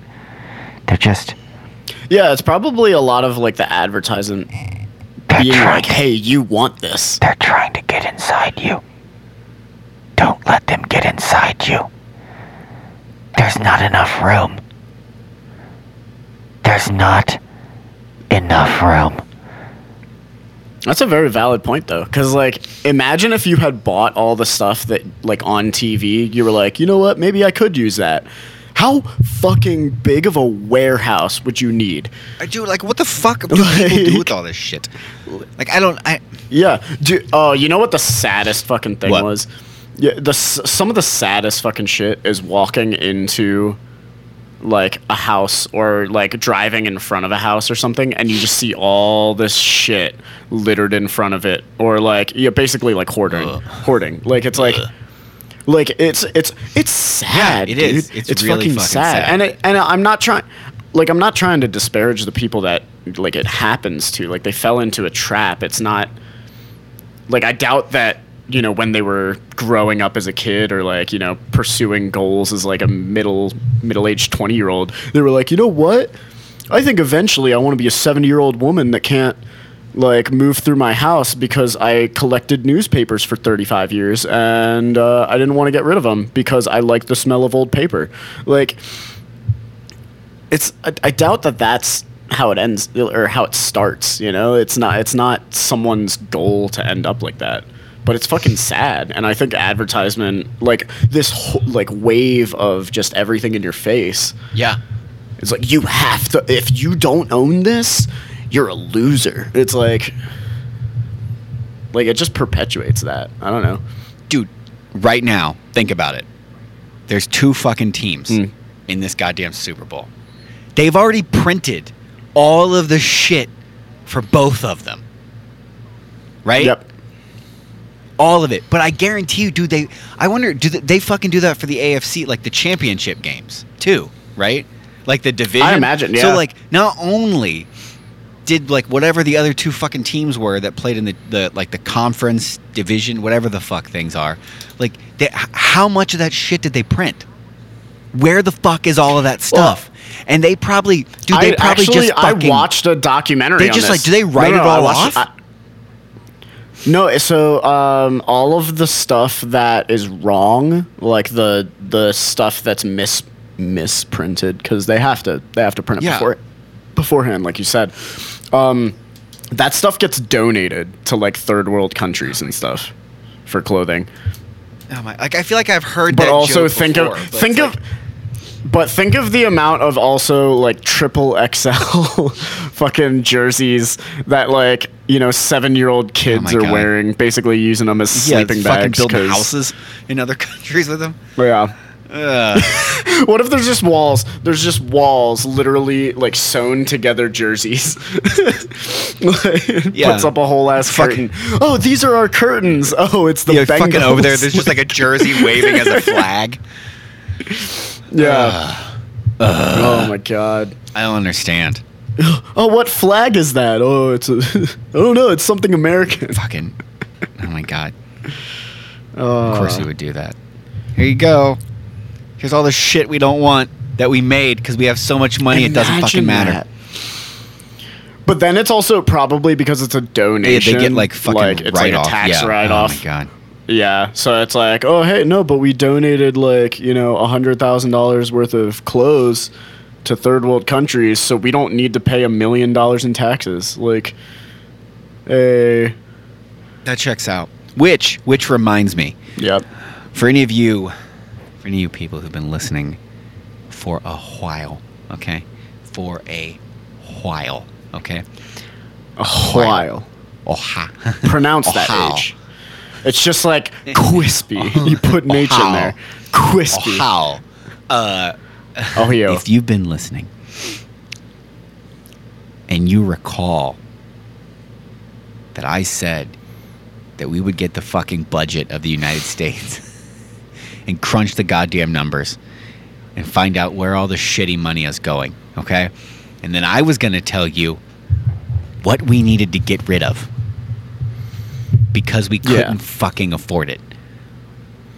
[SPEAKER 1] They're just.
[SPEAKER 2] Yeah, it's probably a lot of like the advertising
[SPEAKER 1] They're
[SPEAKER 2] being
[SPEAKER 1] trying
[SPEAKER 2] like, hey, you want this.
[SPEAKER 1] They're trying to get inside you. Don't let them get inside you. There's not enough room. There's not enough room.
[SPEAKER 2] That's a very valid point though, because like, imagine if you had bought all the stuff that like on TV, you were like, you know what, maybe I could use that. How fucking big of a warehouse would you need?
[SPEAKER 1] I do like what the fuck do people do with all this shit? Like I don't I
[SPEAKER 2] Yeah. Do, oh, you know what the saddest fucking thing
[SPEAKER 1] What?
[SPEAKER 2] was? Yeah, the some of the saddest fucking shit is walking into like a house or like driving in front of a house or something and you just see all this shit littered in front of it or like yeah basically like hoarding
[SPEAKER 1] Ugh.
[SPEAKER 2] hoarding like it's like
[SPEAKER 1] Ugh.
[SPEAKER 2] Like it's it's it's sad
[SPEAKER 1] it is.
[SPEAKER 2] dude.
[SPEAKER 1] It's really fucking sad.
[SPEAKER 2] and it, and I'm not trying like I'm not trying to disparage the people that like it happens to like they fell into a trap it's not like I doubt that you know when they were growing up as a kid or like you know pursuing goals as like a middle middle-aged 20 year old they were like you know what I think eventually I want to be a 70 year old woman that can't like move through my house because I collected newspapers for 35 years and uh, I didn't want to get rid of them because I like the smell of old paper. Like it's I, I doubt that that's how it ends or how it starts you know? It's not it's not someone's goal to end up like that. But it's fucking sad and i think advertisement like this whole, like wave of just everything in your face
[SPEAKER 1] yeah.
[SPEAKER 2] it's like you have to if you don't own this you're a loser it's like like it just perpetuates that i don't know
[SPEAKER 1] Dude, right now, think about it. There's two fucking teams
[SPEAKER 2] Mm.
[SPEAKER 1] in this goddamn Super Bowl. They've already printed all of the shit for both of them. Right?
[SPEAKER 2] yep
[SPEAKER 1] all of it. But I guarantee you, dude, they. I wonder, do they, they fucking do that for the AFC, like the championship games too, right? Like the division.
[SPEAKER 2] I imagine,
[SPEAKER 1] So like, not only did like whatever the other two fucking teams were that played in the, the like the conference division, whatever the fuck things are, like, they, how much of that shit did they print? Where the fuck is all of that stuff? and they probably, dude, they
[SPEAKER 2] I,
[SPEAKER 1] probably
[SPEAKER 2] actually,
[SPEAKER 1] just fucking.
[SPEAKER 2] I watched a documentary.
[SPEAKER 1] They just,
[SPEAKER 2] this.
[SPEAKER 1] like, do they write it
[SPEAKER 2] I
[SPEAKER 1] all
[SPEAKER 2] watched-
[SPEAKER 1] off?
[SPEAKER 2] I- no, so um, all of the stuff that is wrong, like the the stuff that's mis misprinted, because they have to they have to print it
[SPEAKER 1] Yeah.
[SPEAKER 2] before beforehand, like you said. Um, that stuff gets donated to like third world countries and stuff for clothing.
[SPEAKER 1] Oh my, like I feel like I've heard
[SPEAKER 2] but
[SPEAKER 1] that.
[SPEAKER 2] also think
[SPEAKER 1] before,
[SPEAKER 2] of
[SPEAKER 1] but
[SPEAKER 2] think of
[SPEAKER 1] like-
[SPEAKER 2] but think of the amount of also like triple XL fucking jerseys that like you know seven year old kids
[SPEAKER 1] Oh
[SPEAKER 2] are
[SPEAKER 1] God.
[SPEAKER 2] wearing, basically using them as
[SPEAKER 1] yeah,
[SPEAKER 2] sleeping
[SPEAKER 1] fucking
[SPEAKER 2] bags.
[SPEAKER 1] building
[SPEAKER 2] 'cause-
[SPEAKER 1] houses in other countries with them.
[SPEAKER 2] Yeah. What if there's just walls? There's just walls, literally like sewn together jerseys. Like,
[SPEAKER 1] Yeah.
[SPEAKER 2] Puts up a whole ass
[SPEAKER 1] Fucking-
[SPEAKER 2] curtain. Oh, these are our curtains. Oh, it's the
[SPEAKER 1] yeah, fucking over there. There's just like a jersey waving as a flag.
[SPEAKER 2] yeah. oh my god.
[SPEAKER 1] I don't understand.
[SPEAKER 2] Oh, what flag is that? Oh, it's a. I don't know. It's something American.
[SPEAKER 1] Fucking. Oh my god.
[SPEAKER 2] Oh.
[SPEAKER 1] Of course we would do that. Here you go. Here's all the shit we don't want that we made because we have so much money it doesn't fucking matter.
[SPEAKER 2] that. But then it's also probably because it's a
[SPEAKER 1] They,
[SPEAKER 2] donation.
[SPEAKER 1] they get like fucking
[SPEAKER 2] like, it's
[SPEAKER 1] write
[SPEAKER 2] like
[SPEAKER 1] off.
[SPEAKER 2] a tax
[SPEAKER 1] yeah.
[SPEAKER 2] write off.
[SPEAKER 1] Oh my god.
[SPEAKER 2] Yeah, so it's like, oh hey, no, but we donated like you know a hundred thousand dollars worth of clothes to third world countries, so we don't need to pay a million dollars in taxes. Like, a
[SPEAKER 1] That checks out. Which which reminds me,
[SPEAKER 2] yep,
[SPEAKER 1] for any of you, for any of you people who've been listening for a while, okay, for a while, okay,
[SPEAKER 2] a while.
[SPEAKER 1] Oha.
[SPEAKER 2] Pronounce that
[SPEAKER 1] Ohio.
[SPEAKER 2] H. It's just like crispy. you put an H in there. Crispy.
[SPEAKER 1] How? Uh,
[SPEAKER 2] Oh, yo.
[SPEAKER 1] if you've been listening and you recall that I said that we would get the fucking budget of the United States and crunch the goddamn numbers and find out where all the shitty money is going, okay? And then I was going to tell you what we needed to get rid of because we couldn't fucking afford it.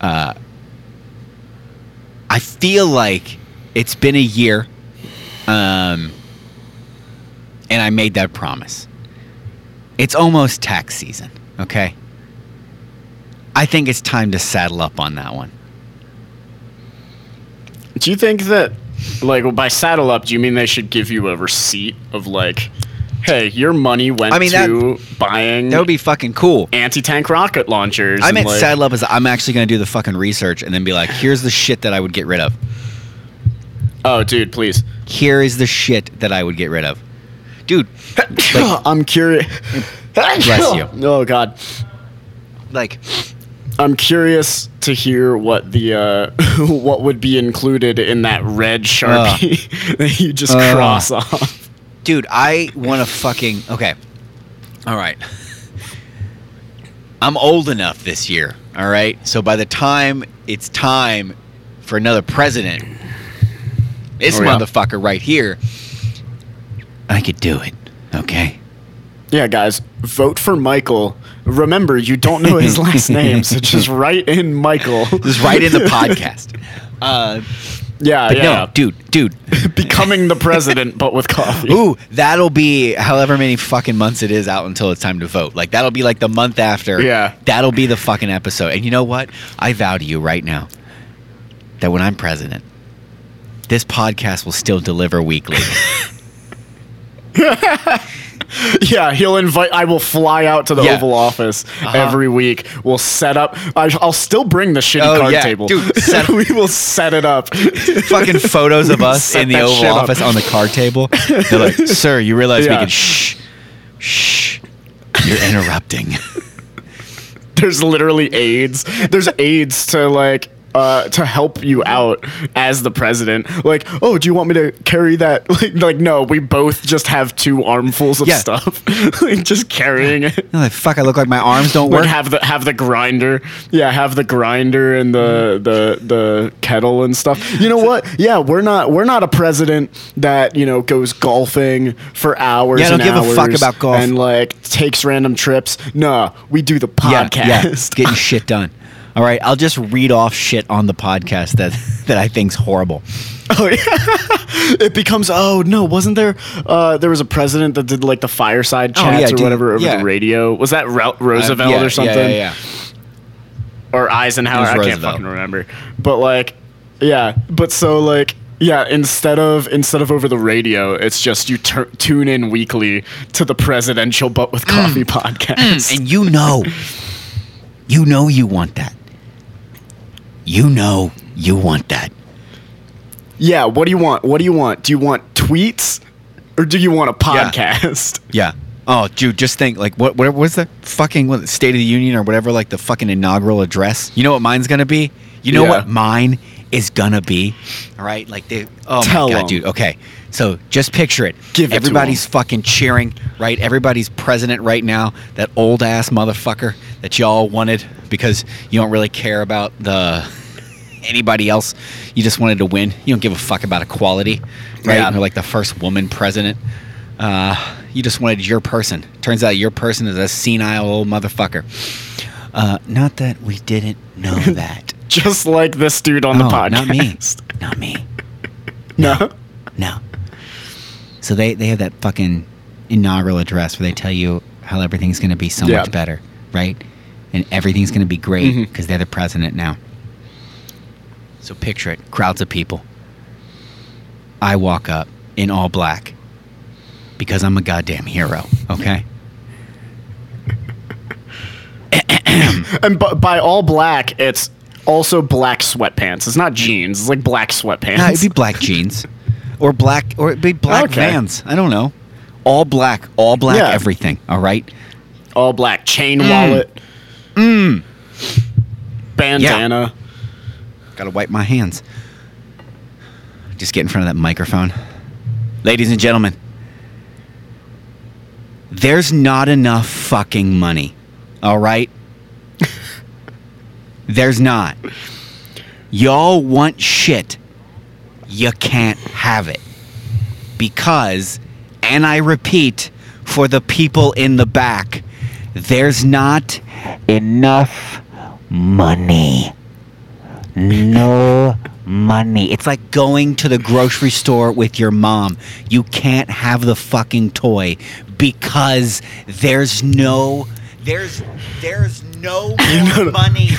[SPEAKER 1] Uh, I feel like it's been a year, um, and I made that promise. It's almost tax season, okay? I think it's time to saddle up on that one.
[SPEAKER 2] Do you think that, like, by saddle up, do you mean they should give you a receipt of, like, hey, your money went
[SPEAKER 1] I mean,
[SPEAKER 2] to buying
[SPEAKER 1] That would be fucking cool.
[SPEAKER 2] anti tank rocket launchers?
[SPEAKER 1] I
[SPEAKER 2] and,
[SPEAKER 1] meant
[SPEAKER 2] like-
[SPEAKER 1] saddle up as I'm actually going to do the fucking research and then be like, here's the shit that I would get rid of.
[SPEAKER 2] Oh, dude, please.
[SPEAKER 1] Here is the shit that I would get rid of. Dude,
[SPEAKER 2] I'm curious.
[SPEAKER 1] Bless you.
[SPEAKER 2] Oh, God.
[SPEAKER 1] like,
[SPEAKER 2] I'm curious to hear what the uh, what would be included in that red sharpie that you just
[SPEAKER 1] Ugh.
[SPEAKER 2] cross off.
[SPEAKER 1] dude, I want to fucking. Okay. All right. I'm old enough this year, all right? So by the time it's time for another president, this
[SPEAKER 2] Oh, yeah.
[SPEAKER 1] motherfucker right here, I could do it, okay?
[SPEAKER 2] Yeah, guys, vote for Michael. Remember, you don't know his last name, so just write in Michael.
[SPEAKER 1] Just right in the podcast. Uh,
[SPEAKER 2] Yeah,
[SPEAKER 1] but
[SPEAKER 2] yeah.
[SPEAKER 1] no, dude, dude.
[SPEAKER 2] Becoming the president, but with coffee.
[SPEAKER 1] Ooh, that'll be however many fucking months it is out until it's time to vote. Like that'll be like the month after.
[SPEAKER 2] Yeah.
[SPEAKER 1] That'll be the fucking episode. And you know what? I vow to you right now that when I'm president, this podcast will still deliver weekly.
[SPEAKER 2] Yeah, he'll invite. I will fly out to the
[SPEAKER 1] Yeah.
[SPEAKER 2] Oval Office
[SPEAKER 1] Uh-huh.
[SPEAKER 2] every week. We'll set up. I, I'll still bring the shitty
[SPEAKER 1] Oh,
[SPEAKER 2] card
[SPEAKER 1] yeah,
[SPEAKER 2] table,
[SPEAKER 1] dude, set-
[SPEAKER 2] we will set it up.
[SPEAKER 1] fucking photos of us in the Oval
[SPEAKER 2] shit up.
[SPEAKER 1] Office on the card table. They're like, "Sir, you realize we
[SPEAKER 2] Yeah.
[SPEAKER 1] can shh, shh. You're interrupting."
[SPEAKER 2] There's literally aides. There's aides to like. Uh, to help you out as the president, like, oh, do you want me to carry that? Like, like no, we both just have two armfuls of
[SPEAKER 1] Yeah.
[SPEAKER 2] stuff, like just carrying it.
[SPEAKER 1] You're like, "Fuck! I look like my arms don't
[SPEAKER 2] Like
[SPEAKER 1] work."
[SPEAKER 2] have the have the grinder, yeah, have the grinder and the the the kettle and stuff. You know what? Yeah, we're not we're not a president that you know goes golfing for hours.
[SPEAKER 1] Yeah, I don't
[SPEAKER 2] and
[SPEAKER 1] give a fuck
[SPEAKER 2] hours
[SPEAKER 1] about golf.
[SPEAKER 2] and like takes random trips. No, we do the
[SPEAKER 1] Yeah, yeah,
[SPEAKER 2] podcast.
[SPEAKER 1] getting shit done. All right, I'll just read off shit on the podcast that that I think's horrible.
[SPEAKER 2] Oh yeah, it becomes. Oh no, wasn't there? Uh, there was a president that did like the fireside
[SPEAKER 1] Oh,
[SPEAKER 2] chats
[SPEAKER 1] yeah,
[SPEAKER 2] or
[SPEAKER 1] dude,
[SPEAKER 2] whatever over
[SPEAKER 1] yeah.
[SPEAKER 2] the radio. Was that Ro- Roosevelt
[SPEAKER 1] Uh, yeah,
[SPEAKER 2] or something?
[SPEAKER 1] Yeah, yeah, yeah.
[SPEAKER 2] or Eisenhower. I can't fucking remember. But like, yeah. But so like, yeah. Instead of instead of over the radio, it's just you tur tune in weekly to the presidential but with coffee podcast.
[SPEAKER 1] And you know, you know you want that. You know you want that.
[SPEAKER 2] yeah. What do you want? What do you want? Do you want tweets or do you want a podcast?
[SPEAKER 1] Yeah. Oh, dude, just think like what what was the fucking what, State of the Union or whatever like the fucking inaugural address. You know what mine's gonna be? You know
[SPEAKER 2] Yeah.
[SPEAKER 1] what mine is gonna be? All right, like they. Oh
[SPEAKER 2] Tell
[SPEAKER 1] my god,
[SPEAKER 2] 'em.
[SPEAKER 1] dude. Okay, so just picture it.
[SPEAKER 2] Give it to
[SPEAKER 1] fucking cheering, right? Everybody's president right now. That old ass motherfucker that y'all wanted because you don't really care about the anybody else. You just wanted to win. You don't give a fuck about equality, right?
[SPEAKER 2] Yeah.
[SPEAKER 1] You're like the first woman president. Uh, you just wanted your person. Turns out your person is a senile old motherfucker. Uh, not that we didn't know that.
[SPEAKER 2] Just like this dude on the podcast.
[SPEAKER 1] not me. Not me.
[SPEAKER 2] No.
[SPEAKER 1] No. So they, they have that fucking inaugural address where they tell you how everything's going to be so
[SPEAKER 2] Yeah.
[SPEAKER 1] much better, right? And everything's going to be great because they're the president now. So picture it crowds of people. I walk up in all black because I'm a goddamn hero, okay?
[SPEAKER 2] And b- by all black, it's also black sweatpants. It's not jeans. It's like black sweatpants.
[SPEAKER 1] No, it'd be black jeans, or black, or it'd be black
[SPEAKER 2] Okay.
[SPEAKER 1] Vans. I don't know. All black, all black,
[SPEAKER 2] Yeah.
[SPEAKER 1] everything. All right.
[SPEAKER 2] all black chain
[SPEAKER 1] Mm.
[SPEAKER 2] wallet. Mm. bandana.
[SPEAKER 1] Gotta wipe my hands. Just get in front of that microphone. Ladies and gentlemen, there's not enough fucking money. All right? there's not. Y'all want shit. You can't have it. Because, and I repeat for the people in the back, there's not enough money. No money. It's like going to the grocery store with your mom. You can't have the fucking toy because there's no there's there's no more
[SPEAKER 2] No, no.
[SPEAKER 1] money.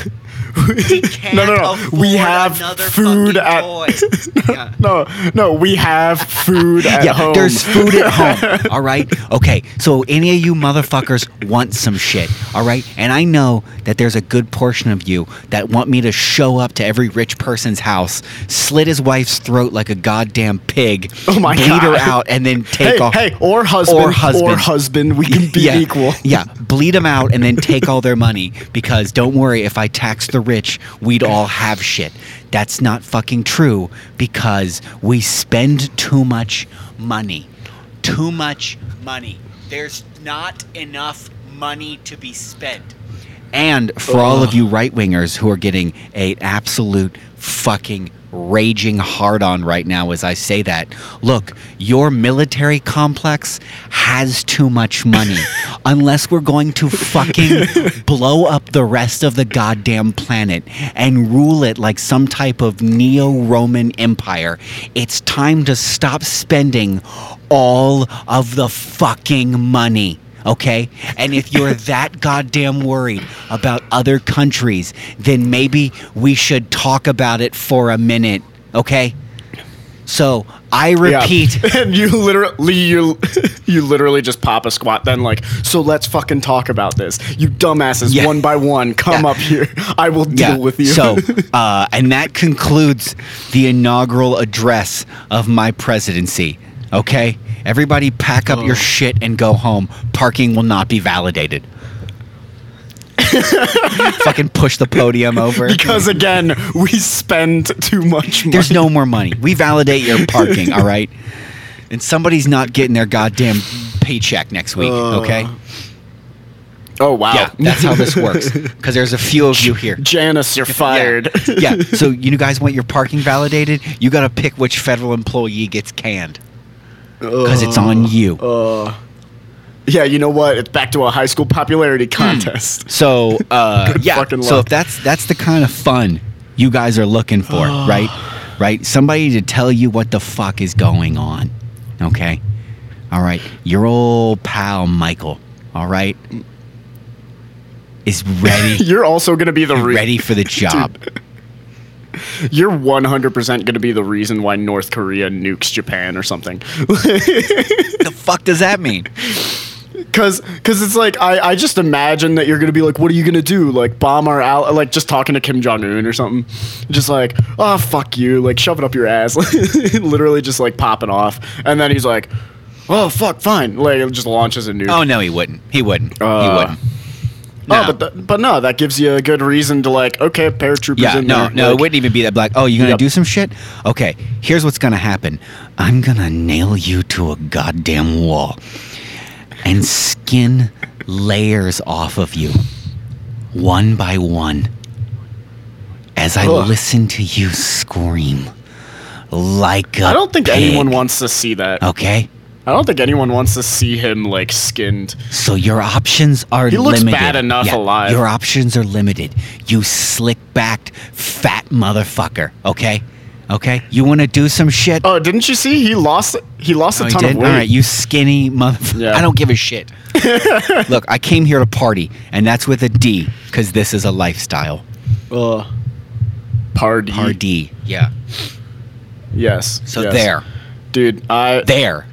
[SPEAKER 2] No, no, no. We have food at-.
[SPEAKER 1] Yeah.
[SPEAKER 2] No, no, we have food at
[SPEAKER 1] yeah,
[SPEAKER 2] home.
[SPEAKER 1] there's food at home. All right. Okay. So any of you motherfuckers want some shit. All right. And I know that there's a good portion of you that want me to show up to every rich person's house, slit his wife's throat like a goddamn pig,
[SPEAKER 2] Oh my
[SPEAKER 1] bleed her out, and then take
[SPEAKER 2] hey,
[SPEAKER 1] off.
[SPEAKER 2] hey, or husband,
[SPEAKER 1] Or husband.
[SPEAKER 2] or husband. We can be
[SPEAKER 1] yeah,
[SPEAKER 2] equal.
[SPEAKER 1] Yeah, bleed them out and then take all their money because don't worry, if I tax the rich, we'd all have shit. That's not fucking true because we spend too much money. Too much money. There's not enough money to be spent. And for all of you right wingers who are getting a absolute fucking raging hard on right now as I say that, look, your military complex has too much money. Unless we're going to fucking blow up the rest of the goddamn planet and rule it like some type of neo Roman empire, it's time to stop spending all of the fucking money okay? And if you're that goddamn worried about other countries, then maybe we should talk about it for a minute, okay? So I repeat, Yeah.
[SPEAKER 2] and you literally, you, you literally just pop a squat. Then like, so let's fucking talk about this. You dumbasses,
[SPEAKER 1] Yeah.
[SPEAKER 2] one by one, come
[SPEAKER 1] Yeah.
[SPEAKER 2] up here. I will deal with you.
[SPEAKER 1] So, uh, and that concludes the inaugural address of my presidency. Okay, everybody, pack up your shit and go home. Parking will not be validated. Fucking push the podium over.
[SPEAKER 2] because again, we spend too much money.
[SPEAKER 1] There's no more money. We validate your parking, all right? And somebody's not getting their goddamn paycheck next week,
[SPEAKER 2] Uh,
[SPEAKER 1] okay?
[SPEAKER 2] Oh wow.
[SPEAKER 1] Yeah, that's how this works. Because there's a few of you here.
[SPEAKER 2] Janice, you're fired.
[SPEAKER 1] Yeah. yeah. So you guys want your parking validated? You got to pick which federal employee gets canned because it's on you.
[SPEAKER 2] Uh, yeah, you know what? It's back to a high school
[SPEAKER 1] Hmm.
[SPEAKER 2] popularity contest.
[SPEAKER 1] So uh,
[SPEAKER 2] Good
[SPEAKER 1] yeah.
[SPEAKER 2] fucking
[SPEAKER 1] So
[SPEAKER 2] luck.
[SPEAKER 1] if that's that's the kind of fun you guys are looking for, right? Right. Somebody to tell you what the fuck is going on. Okay. All right. Your old pal Michael. All right. Is ready.
[SPEAKER 2] You're also gonna be the re-
[SPEAKER 1] ready for the job.
[SPEAKER 2] You're 100% going to be the reason why North Korea nukes Japan or something.
[SPEAKER 1] the fuck does that mean?
[SPEAKER 2] Cause, cause it's like I, I just imagine that you're gonna be like, what are you gonna do? Like bomb our ally? Like just talking to Kim Jong Un or something? Just like, oh fuck you, like shove it up your ass, literally just like popping off. And then he's like, oh fuck, fine, like it just launches a nuke.
[SPEAKER 1] Oh no, he wouldn't. He wouldn't. he
[SPEAKER 2] Uh,
[SPEAKER 1] wouldn't. No.
[SPEAKER 2] Oh, but th- but no, that gives you a good reason to like, okay, paratroopers
[SPEAKER 1] yeah,
[SPEAKER 2] in
[SPEAKER 1] no,
[SPEAKER 2] there.
[SPEAKER 1] no, it wouldn't even be that black. Oh, you're gonna
[SPEAKER 2] Yep.
[SPEAKER 1] do some shit? Okay, here's what's gonna happen. I'm gonna nail you to a goddamn wall and skin layers off of you, one by one, as I
[SPEAKER 2] Ugh.
[SPEAKER 1] listen to you scream like a
[SPEAKER 2] I don't think
[SPEAKER 1] pig.
[SPEAKER 2] anyone wants to see that.
[SPEAKER 1] Okay,
[SPEAKER 2] I don't think anyone wants to see him like skinned.
[SPEAKER 1] So your options are limited.
[SPEAKER 2] He looks
[SPEAKER 1] limited.
[SPEAKER 2] bad enough alive.
[SPEAKER 1] Your options are limited. You slick backed fat motherfucker. Okay, okay. You want to do some shit?
[SPEAKER 2] Oh, didn't you see? He lost. He lost
[SPEAKER 1] Oh,
[SPEAKER 2] a ton of weight.
[SPEAKER 1] All right, you skinny motherfucker.
[SPEAKER 2] Yeah.
[SPEAKER 1] I don't give a shit. Look, I came here to party, and that's with a D, because this is a lifestyle.
[SPEAKER 2] Ugh. Party.
[SPEAKER 1] Party. Yeah.
[SPEAKER 2] Yes.
[SPEAKER 1] So
[SPEAKER 2] yes.
[SPEAKER 1] there,
[SPEAKER 2] dude. I
[SPEAKER 1] there.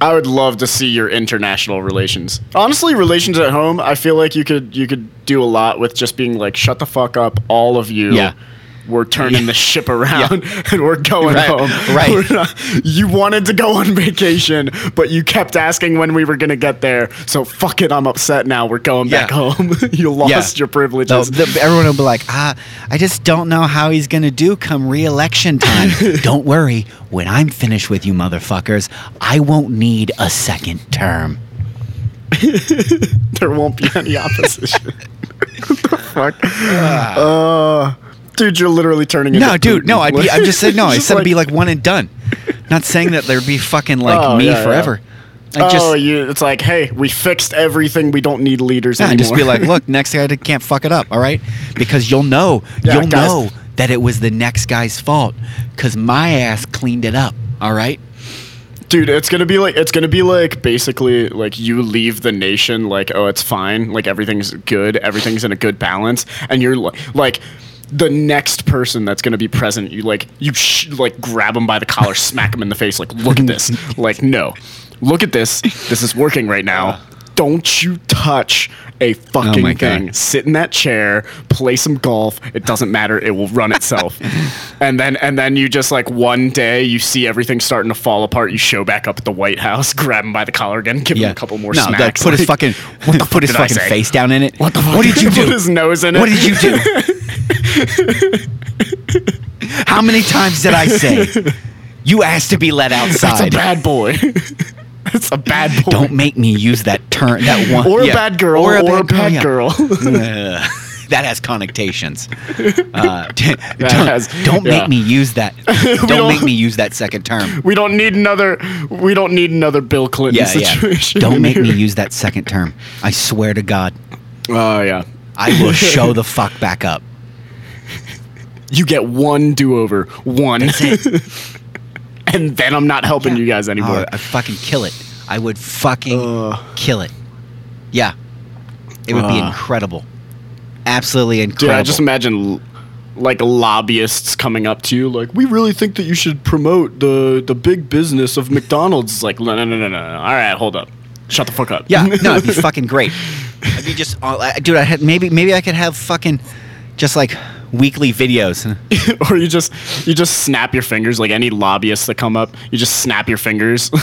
[SPEAKER 2] I would love to see your international relations. Honestly, relations at home. I feel like you could you could do a lot with just being like, shut the fuck up, all of you.
[SPEAKER 1] Yeah.
[SPEAKER 2] We're turning the ship around and we're going
[SPEAKER 1] Right,
[SPEAKER 2] home.
[SPEAKER 1] right.
[SPEAKER 2] Not- you wanted to go on vacation, but you kept asking when we were gonna get there. So fuck it, I'm upset now. We're going back home. you lost your
[SPEAKER 1] No,
[SPEAKER 2] privileges.
[SPEAKER 1] the, everyone will be like, ah, I just don't know how he's going to do come re-election time. don't worry. When I'm finished with you motherfuckers, I won't need a second term.
[SPEAKER 2] there won't be any opposition. what the fuck? Uh, dude, you're literally turning into
[SPEAKER 1] No, dude,
[SPEAKER 2] Putin.
[SPEAKER 1] no, I'd be, I'm just saying, no, I said it'd be like one and done. Not saying that there'd be fucking like
[SPEAKER 2] Oh,
[SPEAKER 1] me
[SPEAKER 2] yeah, yeah.
[SPEAKER 1] forever. I oh, just,
[SPEAKER 2] oh, you, it's like, hey, we fixed everything. We don't need leaders
[SPEAKER 1] yeah,
[SPEAKER 2] anymore.
[SPEAKER 1] just be like, look, next guy can't fuck it up, all right? Because you'll know,
[SPEAKER 2] Yeah,
[SPEAKER 1] you'll
[SPEAKER 2] guys.
[SPEAKER 1] know that it was the next guy's fault because my ass cleaned it up, all right?
[SPEAKER 2] dude, it's gonna be like, it's gonna be like basically like you leave the nation like, oh, it's fine, like everything's good, everything's in a good balance, and you're li- like. The next person that's gonna be present, you like you sh- like grab him by the collar, smack him in the face, like look at this, like no, look at this, this is working right now. Don't you touch a fucking
[SPEAKER 1] my
[SPEAKER 2] thing.
[SPEAKER 1] God.
[SPEAKER 2] Sit in that chair, play some golf. It doesn't matter. It will run itself. and then and then you just like one day you see everything starting to fall apart. You show back up at the White House, grab him by the collar again, give him a couple more
[SPEAKER 1] no,
[SPEAKER 2] smacks.
[SPEAKER 1] like, put his fucking
[SPEAKER 2] what the
[SPEAKER 1] put his fucking face down in it.
[SPEAKER 2] What the fuck?
[SPEAKER 1] What did you do?
[SPEAKER 2] Put his nose in it.
[SPEAKER 1] What did you do? How many times did I say you asked to be let outside?
[SPEAKER 2] That's a
[SPEAKER 1] outside?
[SPEAKER 2] bad boy. That's a bad boy.
[SPEAKER 1] Don't make me use that term. That one
[SPEAKER 2] or a
[SPEAKER 1] yeah.
[SPEAKER 2] bad girl. Or a bad,
[SPEAKER 1] yeah.
[SPEAKER 2] girl.
[SPEAKER 1] That has connotations. Uh, don't
[SPEAKER 2] has-
[SPEAKER 1] don't
[SPEAKER 2] yeah.
[SPEAKER 1] make me use that. Don't,
[SPEAKER 2] don't-
[SPEAKER 1] make me use that second term.
[SPEAKER 2] we don't need another. We don't need another Bill Clinton
[SPEAKER 1] Yeah, yeah. Don't make me use that second term. I swear to God,
[SPEAKER 2] Oh yeah.
[SPEAKER 1] I will show the fuck back up.
[SPEAKER 2] You get one do-over. One. and then I'm not helping you guys anymore.
[SPEAKER 1] Oh, I fucking kill it. I would fucking
[SPEAKER 2] Ugh.
[SPEAKER 1] kill it. Yeah, it would be incredible. Absolutely incredible. Dude.
[SPEAKER 2] I just imagine like lobbyists coming up to you like, "We really think that you should promote the the big business of McDonald's." It's like, "No, no, no, no, no. All right, hold up. Shut the fuck up."
[SPEAKER 1] Yeah, no, it'd be fucking great. It'd be just, uh, dude. I had maybe maybe I could have fucking just like weekly videos.
[SPEAKER 2] or you just you just snap your fingers like any lobbyists that come up you just snap your fingers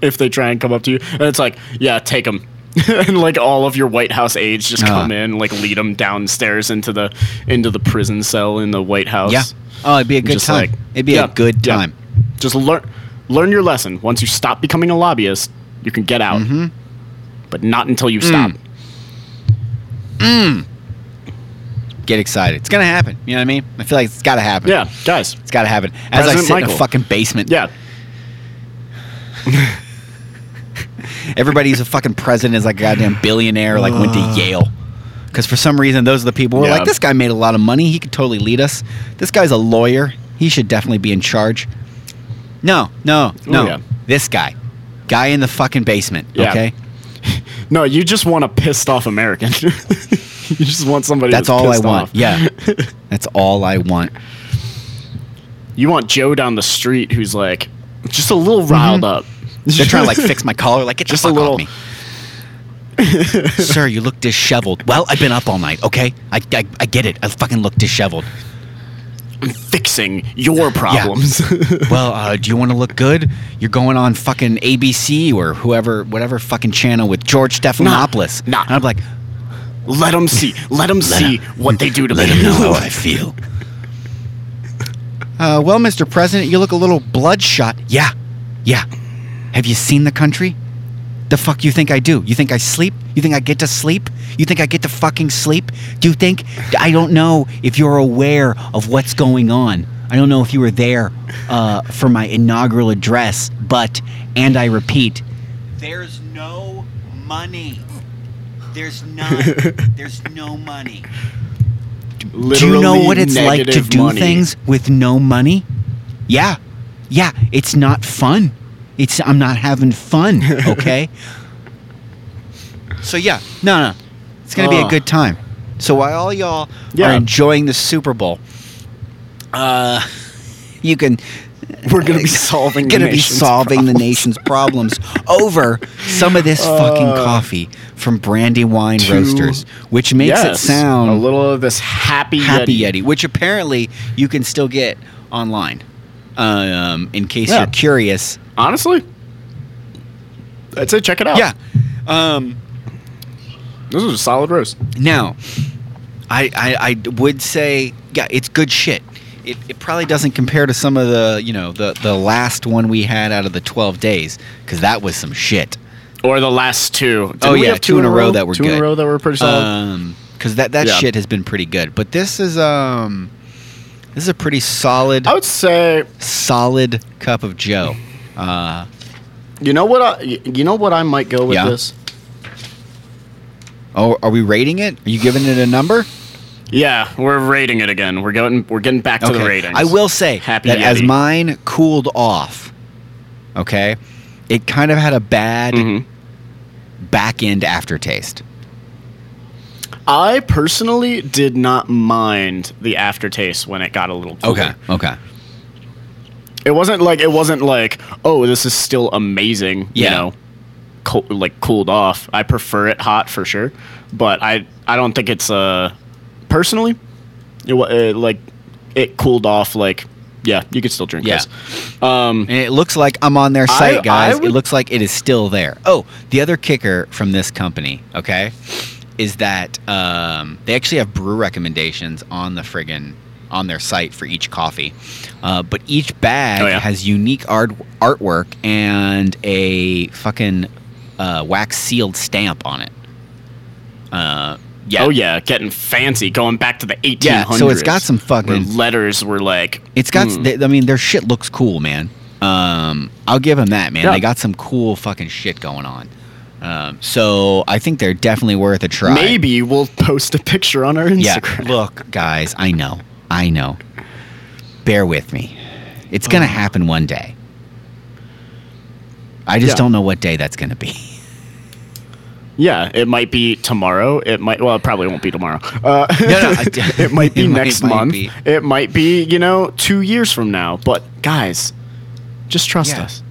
[SPEAKER 2] if they try and come up to you and it's like yeah take them and like all of your white house aides just come
[SPEAKER 1] Uh.
[SPEAKER 2] in like lead them downstairs into the into the prison cell in the white house
[SPEAKER 1] Yeah. Oh, it'd be a good
[SPEAKER 2] Just
[SPEAKER 1] time.
[SPEAKER 2] like-
[SPEAKER 1] it'd be
[SPEAKER 2] yeah,
[SPEAKER 1] a good
[SPEAKER 2] yeah.
[SPEAKER 1] time.
[SPEAKER 2] just learn learn your lesson once you stop becoming a lobbyist you can get out
[SPEAKER 1] Mm-hmm.
[SPEAKER 2] but not until
[SPEAKER 1] Mm.
[SPEAKER 2] you stop
[SPEAKER 1] Get excited. It's gonna happen. You know what I mean? I feel like it's gotta happen.
[SPEAKER 2] yeah guys
[SPEAKER 1] It's gotta happen. As I
[SPEAKER 2] President
[SPEAKER 1] sit in a fucking basement.
[SPEAKER 2] yeah
[SPEAKER 1] Everybody who's a fucking president is like a goddamn billionaire, like went to Yale. Because for some reason, those are the people who are
[SPEAKER 2] Yeah.
[SPEAKER 1] like, this guy made a lot of money. He could totally lead us. This guy's a lawyer. He should definitely be in charge. No, no, no.
[SPEAKER 2] Yeah.
[SPEAKER 1] This guy. Guy in the fucking basement.
[SPEAKER 2] Yeah.
[SPEAKER 1] Okay?
[SPEAKER 2] no you just want a pissed off american you just want somebody
[SPEAKER 1] That's
[SPEAKER 2] that's
[SPEAKER 1] all I
[SPEAKER 2] pissed
[SPEAKER 1] want.
[SPEAKER 2] off.
[SPEAKER 1] Yeah. That's all I want.
[SPEAKER 2] You want Joe down the street who's like just a little riled up.
[SPEAKER 1] Mm-hmm. They're trying to like fix my collar. Like, get
[SPEAKER 2] Just a
[SPEAKER 1] the fuck
[SPEAKER 2] little-
[SPEAKER 1] off me. Sir, you look disheveled. Well, I've been up all night, okay? I, I, I get it. I fucking look disheveled.
[SPEAKER 2] Fixing your problems.
[SPEAKER 1] well, uh, do you want to look good? You're going on fucking ABC or whoever, whatever fucking channel with George Stephanopoulos.
[SPEAKER 2] nah.
[SPEAKER 1] And I'm like,
[SPEAKER 2] let them see. Let them see what they do to
[SPEAKER 1] let
[SPEAKER 2] me.
[SPEAKER 1] him know how I feel. Uh, well, Mr. President, you look a little bloodshot. Yeah, yeah. Have you seen the country? The fuck you think I do? You think I sleep? You think I get to sleep? You think I get to fucking sleep? Do you think I don't know if you're aware of what's going on? I don't know if you were there uh, for my inaugural address, but and I repeat, there's no money. There's none. There's no money. do you know what it's like to do
[SPEAKER 2] money.
[SPEAKER 1] things with no money? Yeah. Yeah, it's not fun. It's I'm not having fun, okay? so yeah, no, no. It's going to be a good time. So while all y'all
[SPEAKER 2] Yeah.
[SPEAKER 1] are enjoying the Super Bowl, uh you can
[SPEAKER 2] We're gonna be solving. the
[SPEAKER 1] going to be
[SPEAKER 2] nation's
[SPEAKER 1] solving the
[SPEAKER 2] problems.
[SPEAKER 1] nation's problems over some of this fucking
[SPEAKER 2] Uh,
[SPEAKER 1] coffee from Brandywine
[SPEAKER 2] to-
[SPEAKER 1] Roasters, which makes it
[SPEAKER 2] Yes,
[SPEAKER 1] sound
[SPEAKER 2] a little of this happy
[SPEAKER 1] Happy
[SPEAKER 2] Yeti.
[SPEAKER 1] Yeti, which apparently you can still get online. Um, in case
[SPEAKER 2] Yeah.
[SPEAKER 1] you're curious.
[SPEAKER 2] Honestly, I'd say check it out.
[SPEAKER 1] Yeah. Um,
[SPEAKER 2] this is a solid roast.
[SPEAKER 1] now, I, I I would say yeah, it's good shit. It, it probably doesn't compare to some of the you know the the last one we had out of the 12 days because that was some shit.
[SPEAKER 2] Or the last two. Didn't
[SPEAKER 1] Oh,
[SPEAKER 2] we
[SPEAKER 1] yeah,
[SPEAKER 2] have
[SPEAKER 1] two in a row that were
[SPEAKER 2] two in
[SPEAKER 1] good.
[SPEAKER 2] a row that were pretty solid.
[SPEAKER 1] Um, because that that
[SPEAKER 2] Yeah.
[SPEAKER 1] shit has been pretty good. But this is um, this is a pretty solid
[SPEAKER 2] I would say,
[SPEAKER 1] solid cup of Joe. Uh,
[SPEAKER 2] you know what? I, you know what I might go with
[SPEAKER 1] Yeah.
[SPEAKER 2] this.
[SPEAKER 1] oh, are we rating it? Are you giving it a number?
[SPEAKER 2] Yeah, we're rating it again. We're going. We're getting back to the ratings.
[SPEAKER 1] I will say
[SPEAKER 2] Happy
[SPEAKER 1] that as mine cooled off, okay, it kind of had a bad
[SPEAKER 2] Mhm.
[SPEAKER 1] back end aftertaste.
[SPEAKER 2] I personally did not mind the aftertaste when it got a little cooler.
[SPEAKER 1] okay. Okay.
[SPEAKER 2] It wasn't like it wasn't like oh this is still amazing.
[SPEAKER 1] Yeah.
[SPEAKER 2] You know, co- like cooled off. I prefer it hot for sure, but I I don't think it's uh personally it, uh, like it cooled off like yeah you could still drink
[SPEAKER 1] Yeah.
[SPEAKER 2] this. Um,
[SPEAKER 1] And it looks like I'm on their site,
[SPEAKER 2] I
[SPEAKER 1] guys.
[SPEAKER 2] would-
[SPEAKER 1] it looks like it is still there. Oh, the other kicker from this company, okay, is that um, they actually have brew recommendations on the friggin' on their site for each coffee. Uh, but each bag
[SPEAKER 2] Oh, yeah?
[SPEAKER 1] has unique art artwork and a fucking uh, wax sealed stamp on it. Uh, yeah.
[SPEAKER 2] Oh yeah, getting fancy, going back to the 1800s.
[SPEAKER 1] Yeah, so it's got some fucking-
[SPEAKER 2] letters were like.
[SPEAKER 1] It's got.
[SPEAKER 2] hmm.
[SPEAKER 1] th- I mean, their shit looks cool, man. Um, I'll give them that, man.
[SPEAKER 2] Yeah.
[SPEAKER 1] They got some cool fucking shit going on. Um, so I think they're definitely worth a try.
[SPEAKER 2] Maybe we'll post a picture on our Instagram. Yeah.
[SPEAKER 1] Look, guys, I know, I know. Bear with me. It's gonna happen one day. I just
[SPEAKER 2] Yeah.
[SPEAKER 1] don't know what day that's gonna be.
[SPEAKER 2] Yeah, it might be tomorrow. It might. Well, it probably won't be tomorrow. Uh,
[SPEAKER 1] No, no, I-
[SPEAKER 2] it might be
[SPEAKER 1] it
[SPEAKER 2] next
[SPEAKER 1] might
[SPEAKER 2] month.
[SPEAKER 1] be.
[SPEAKER 2] It might be you know two years from now. But guys, just trust
[SPEAKER 1] Yeah.
[SPEAKER 2] us.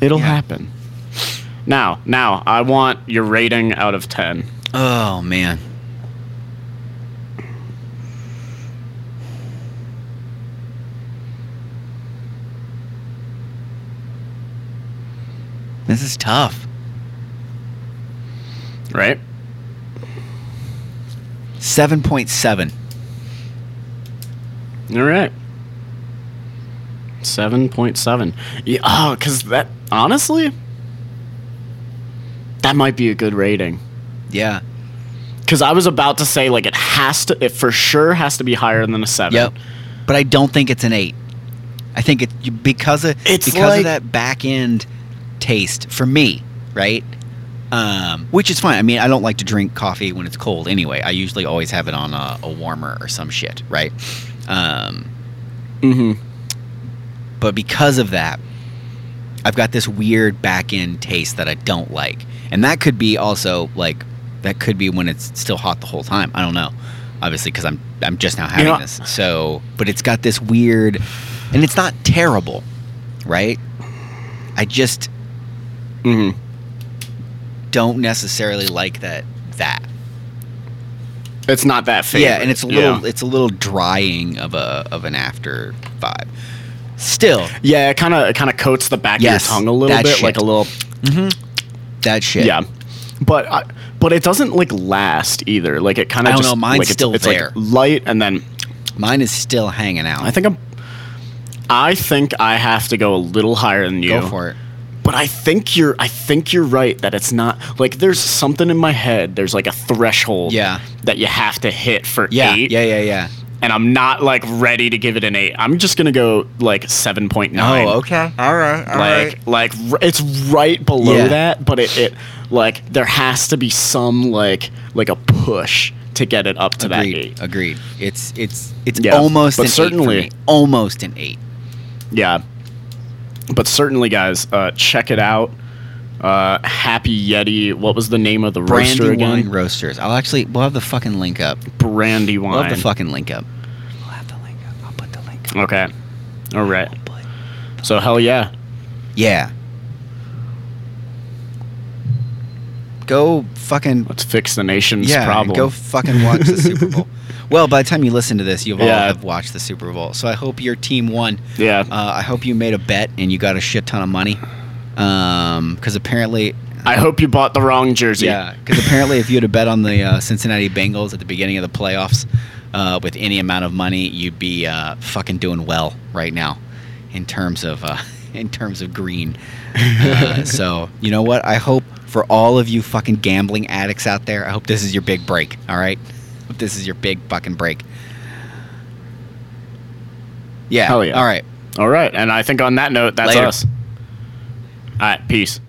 [SPEAKER 2] It'll
[SPEAKER 1] Yeah.
[SPEAKER 2] happen. Now, now, I want your rating out of ten.
[SPEAKER 1] Oh man. This is tough.
[SPEAKER 2] Right?
[SPEAKER 1] 7.7.
[SPEAKER 2] All right. Seven point seven. Yeah. Oh, because that honestly, that might be a good rating.
[SPEAKER 1] Yeah.
[SPEAKER 2] Because I was about to say like it has to, it for sure has to be higher than a seven.
[SPEAKER 1] Yep. But I don't think it's an 8. I think it because of
[SPEAKER 2] It's
[SPEAKER 1] because
[SPEAKER 2] like-
[SPEAKER 1] of that back end taste for me, right? Um, which is fine. I mean, I don't like to drink coffee when it's cold anyway. I usually always have it on a, a warmer or some shit, right? Um,
[SPEAKER 2] Mm-hmm.
[SPEAKER 1] but because of that, I've got this weird back end taste that I don't like, and that could be also like that could be when it's still hot the whole time. I don't know, obviously, because I'm I'm just now having
[SPEAKER 2] know-
[SPEAKER 1] this. So, but it's got this weird, and it's not terrible, right? I just
[SPEAKER 2] Mm-hmm.
[SPEAKER 1] don't necessarily like that that.
[SPEAKER 2] It's not that favorite.
[SPEAKER 1] Yeah, and it's a little
[SPEAKER 2] Yeah,
[SPEAKER 1] it's a little drying of a of an after vibe. Still,
[SPEAKER 2] yeah it kind of it kind of coats the back
[SPEAKER 1] Yes,
[SPEAKER 2] of your tongue a little bit,
[SPEAKER 1] shit.
[SPEAKER 2] like a little.
[SPEAKER 1] That shit.
[SPEAKER 2] Yeah, but I, but it doesn't like last either. Like it kind of I
[SPEAKER 1] don't
[SPEAKER 2] just
[SPEAKER 1] know, mine's
[SPEAKER 2] like,
[SPEAKER 1] still
[SPEAKER 2] it's
[SPEAKER 1] there.
[SPEAKER 2] Like light, and then
[SPEAKER 1] Mine is still hanging out.
[SPEAKER 2] I think I'm. I think I have to go a little higher than you.
[SPEAKER 1] Go for it.
[SPEAKER 2] But I think you're I think you're right that it's not like there's something in my head. There's like a threshold
[SPEAKER 1] Yeah.
[SPEAKER 2] that you have to hit for
[SPEAKER 1] Yeah,
[SPEAKER 2] eight.
[SPEAKER 1] yeah, yeah, yeah.
[SPEAKER 2] And I'm not like ready to give it an eight. I'm just gonna go like seven point nine.
[SPEAKER 1] Oh, okay. All right. All
[SPEAKER 2] Like like r- it's right below
[SPEAKER 1] Yeah.
[SPEAKER 2] that, but it, it like there has to be some like like a push to get it up to that
[SPEAKER 1] Agreed.
[SPEAKER 2] eight.
[SPEAKER 1] Agreed. It's it's it's
[SPEAKER 2] Yeah,
[SPEAKER 1] almost
[SPEAKER 2] but
[SPEAKER 1] an
[SPEAKER 2] certainly-
[SPEAKER 1] eight for me. almost an eight.
[SPEAKER 2] Yeah. But certainly, guys, uh, check it out. Uh, Happy Yeti. What was the name of the roaster
[SPEAKER 1] Brandy
[SPEAKER 2] again?
[SPEAKER 1] wine roasters. I'll actually we'll have the fucking link up.
[SPEAKER 2] Brandy
[SPEAKER 1] We'll
[SPEAKER 2] wine.
[SPEAKER 1] have the fucking link up. We'll have the link up. I'll put the link up.
[SPEAKER 2] okay. All right. So hell yeah.
[SPEAKER 1] Yeah. Go fucking
[SPEAKER 2] Let's fix the nation's
[SPEAKER 1] yeah,
[SPEAKER 2] problem.
[SPEAKER 1] go fucking watch the Super Bowl. Well, by the time you listen to this, you'll all have watched the Super Bowl. So I hope your team won.
[SPEAKER 2] yeah.
[SPEAKER 1] Uh, I hope you made a bet and you got a shit ton of money. Because apparently,
[SPEAKER 2] I hope you bought the wrong jersey.
[SPEAKER 1] yeah, because apparently, if you had a bet on the uh, Cincinnati Bengals at the beginning of the playoffs uh, with any amount of money, you'd be uh, fucking doing well right now in terms of uh, in terms of green. Uh, so you know what? I hope for all of you fucking gambling addicts out there, I hope this is your big break. All right, hope this is your big fucking break. Yeah.
[SPEAKER 2] Hell yeah.
[SPEAKER 1] All right.
[SPEAKER 2] All right. And I think on that note, that's
[SPEAKER 1] Later.
[SPEAKER 2] us. All right. Peace.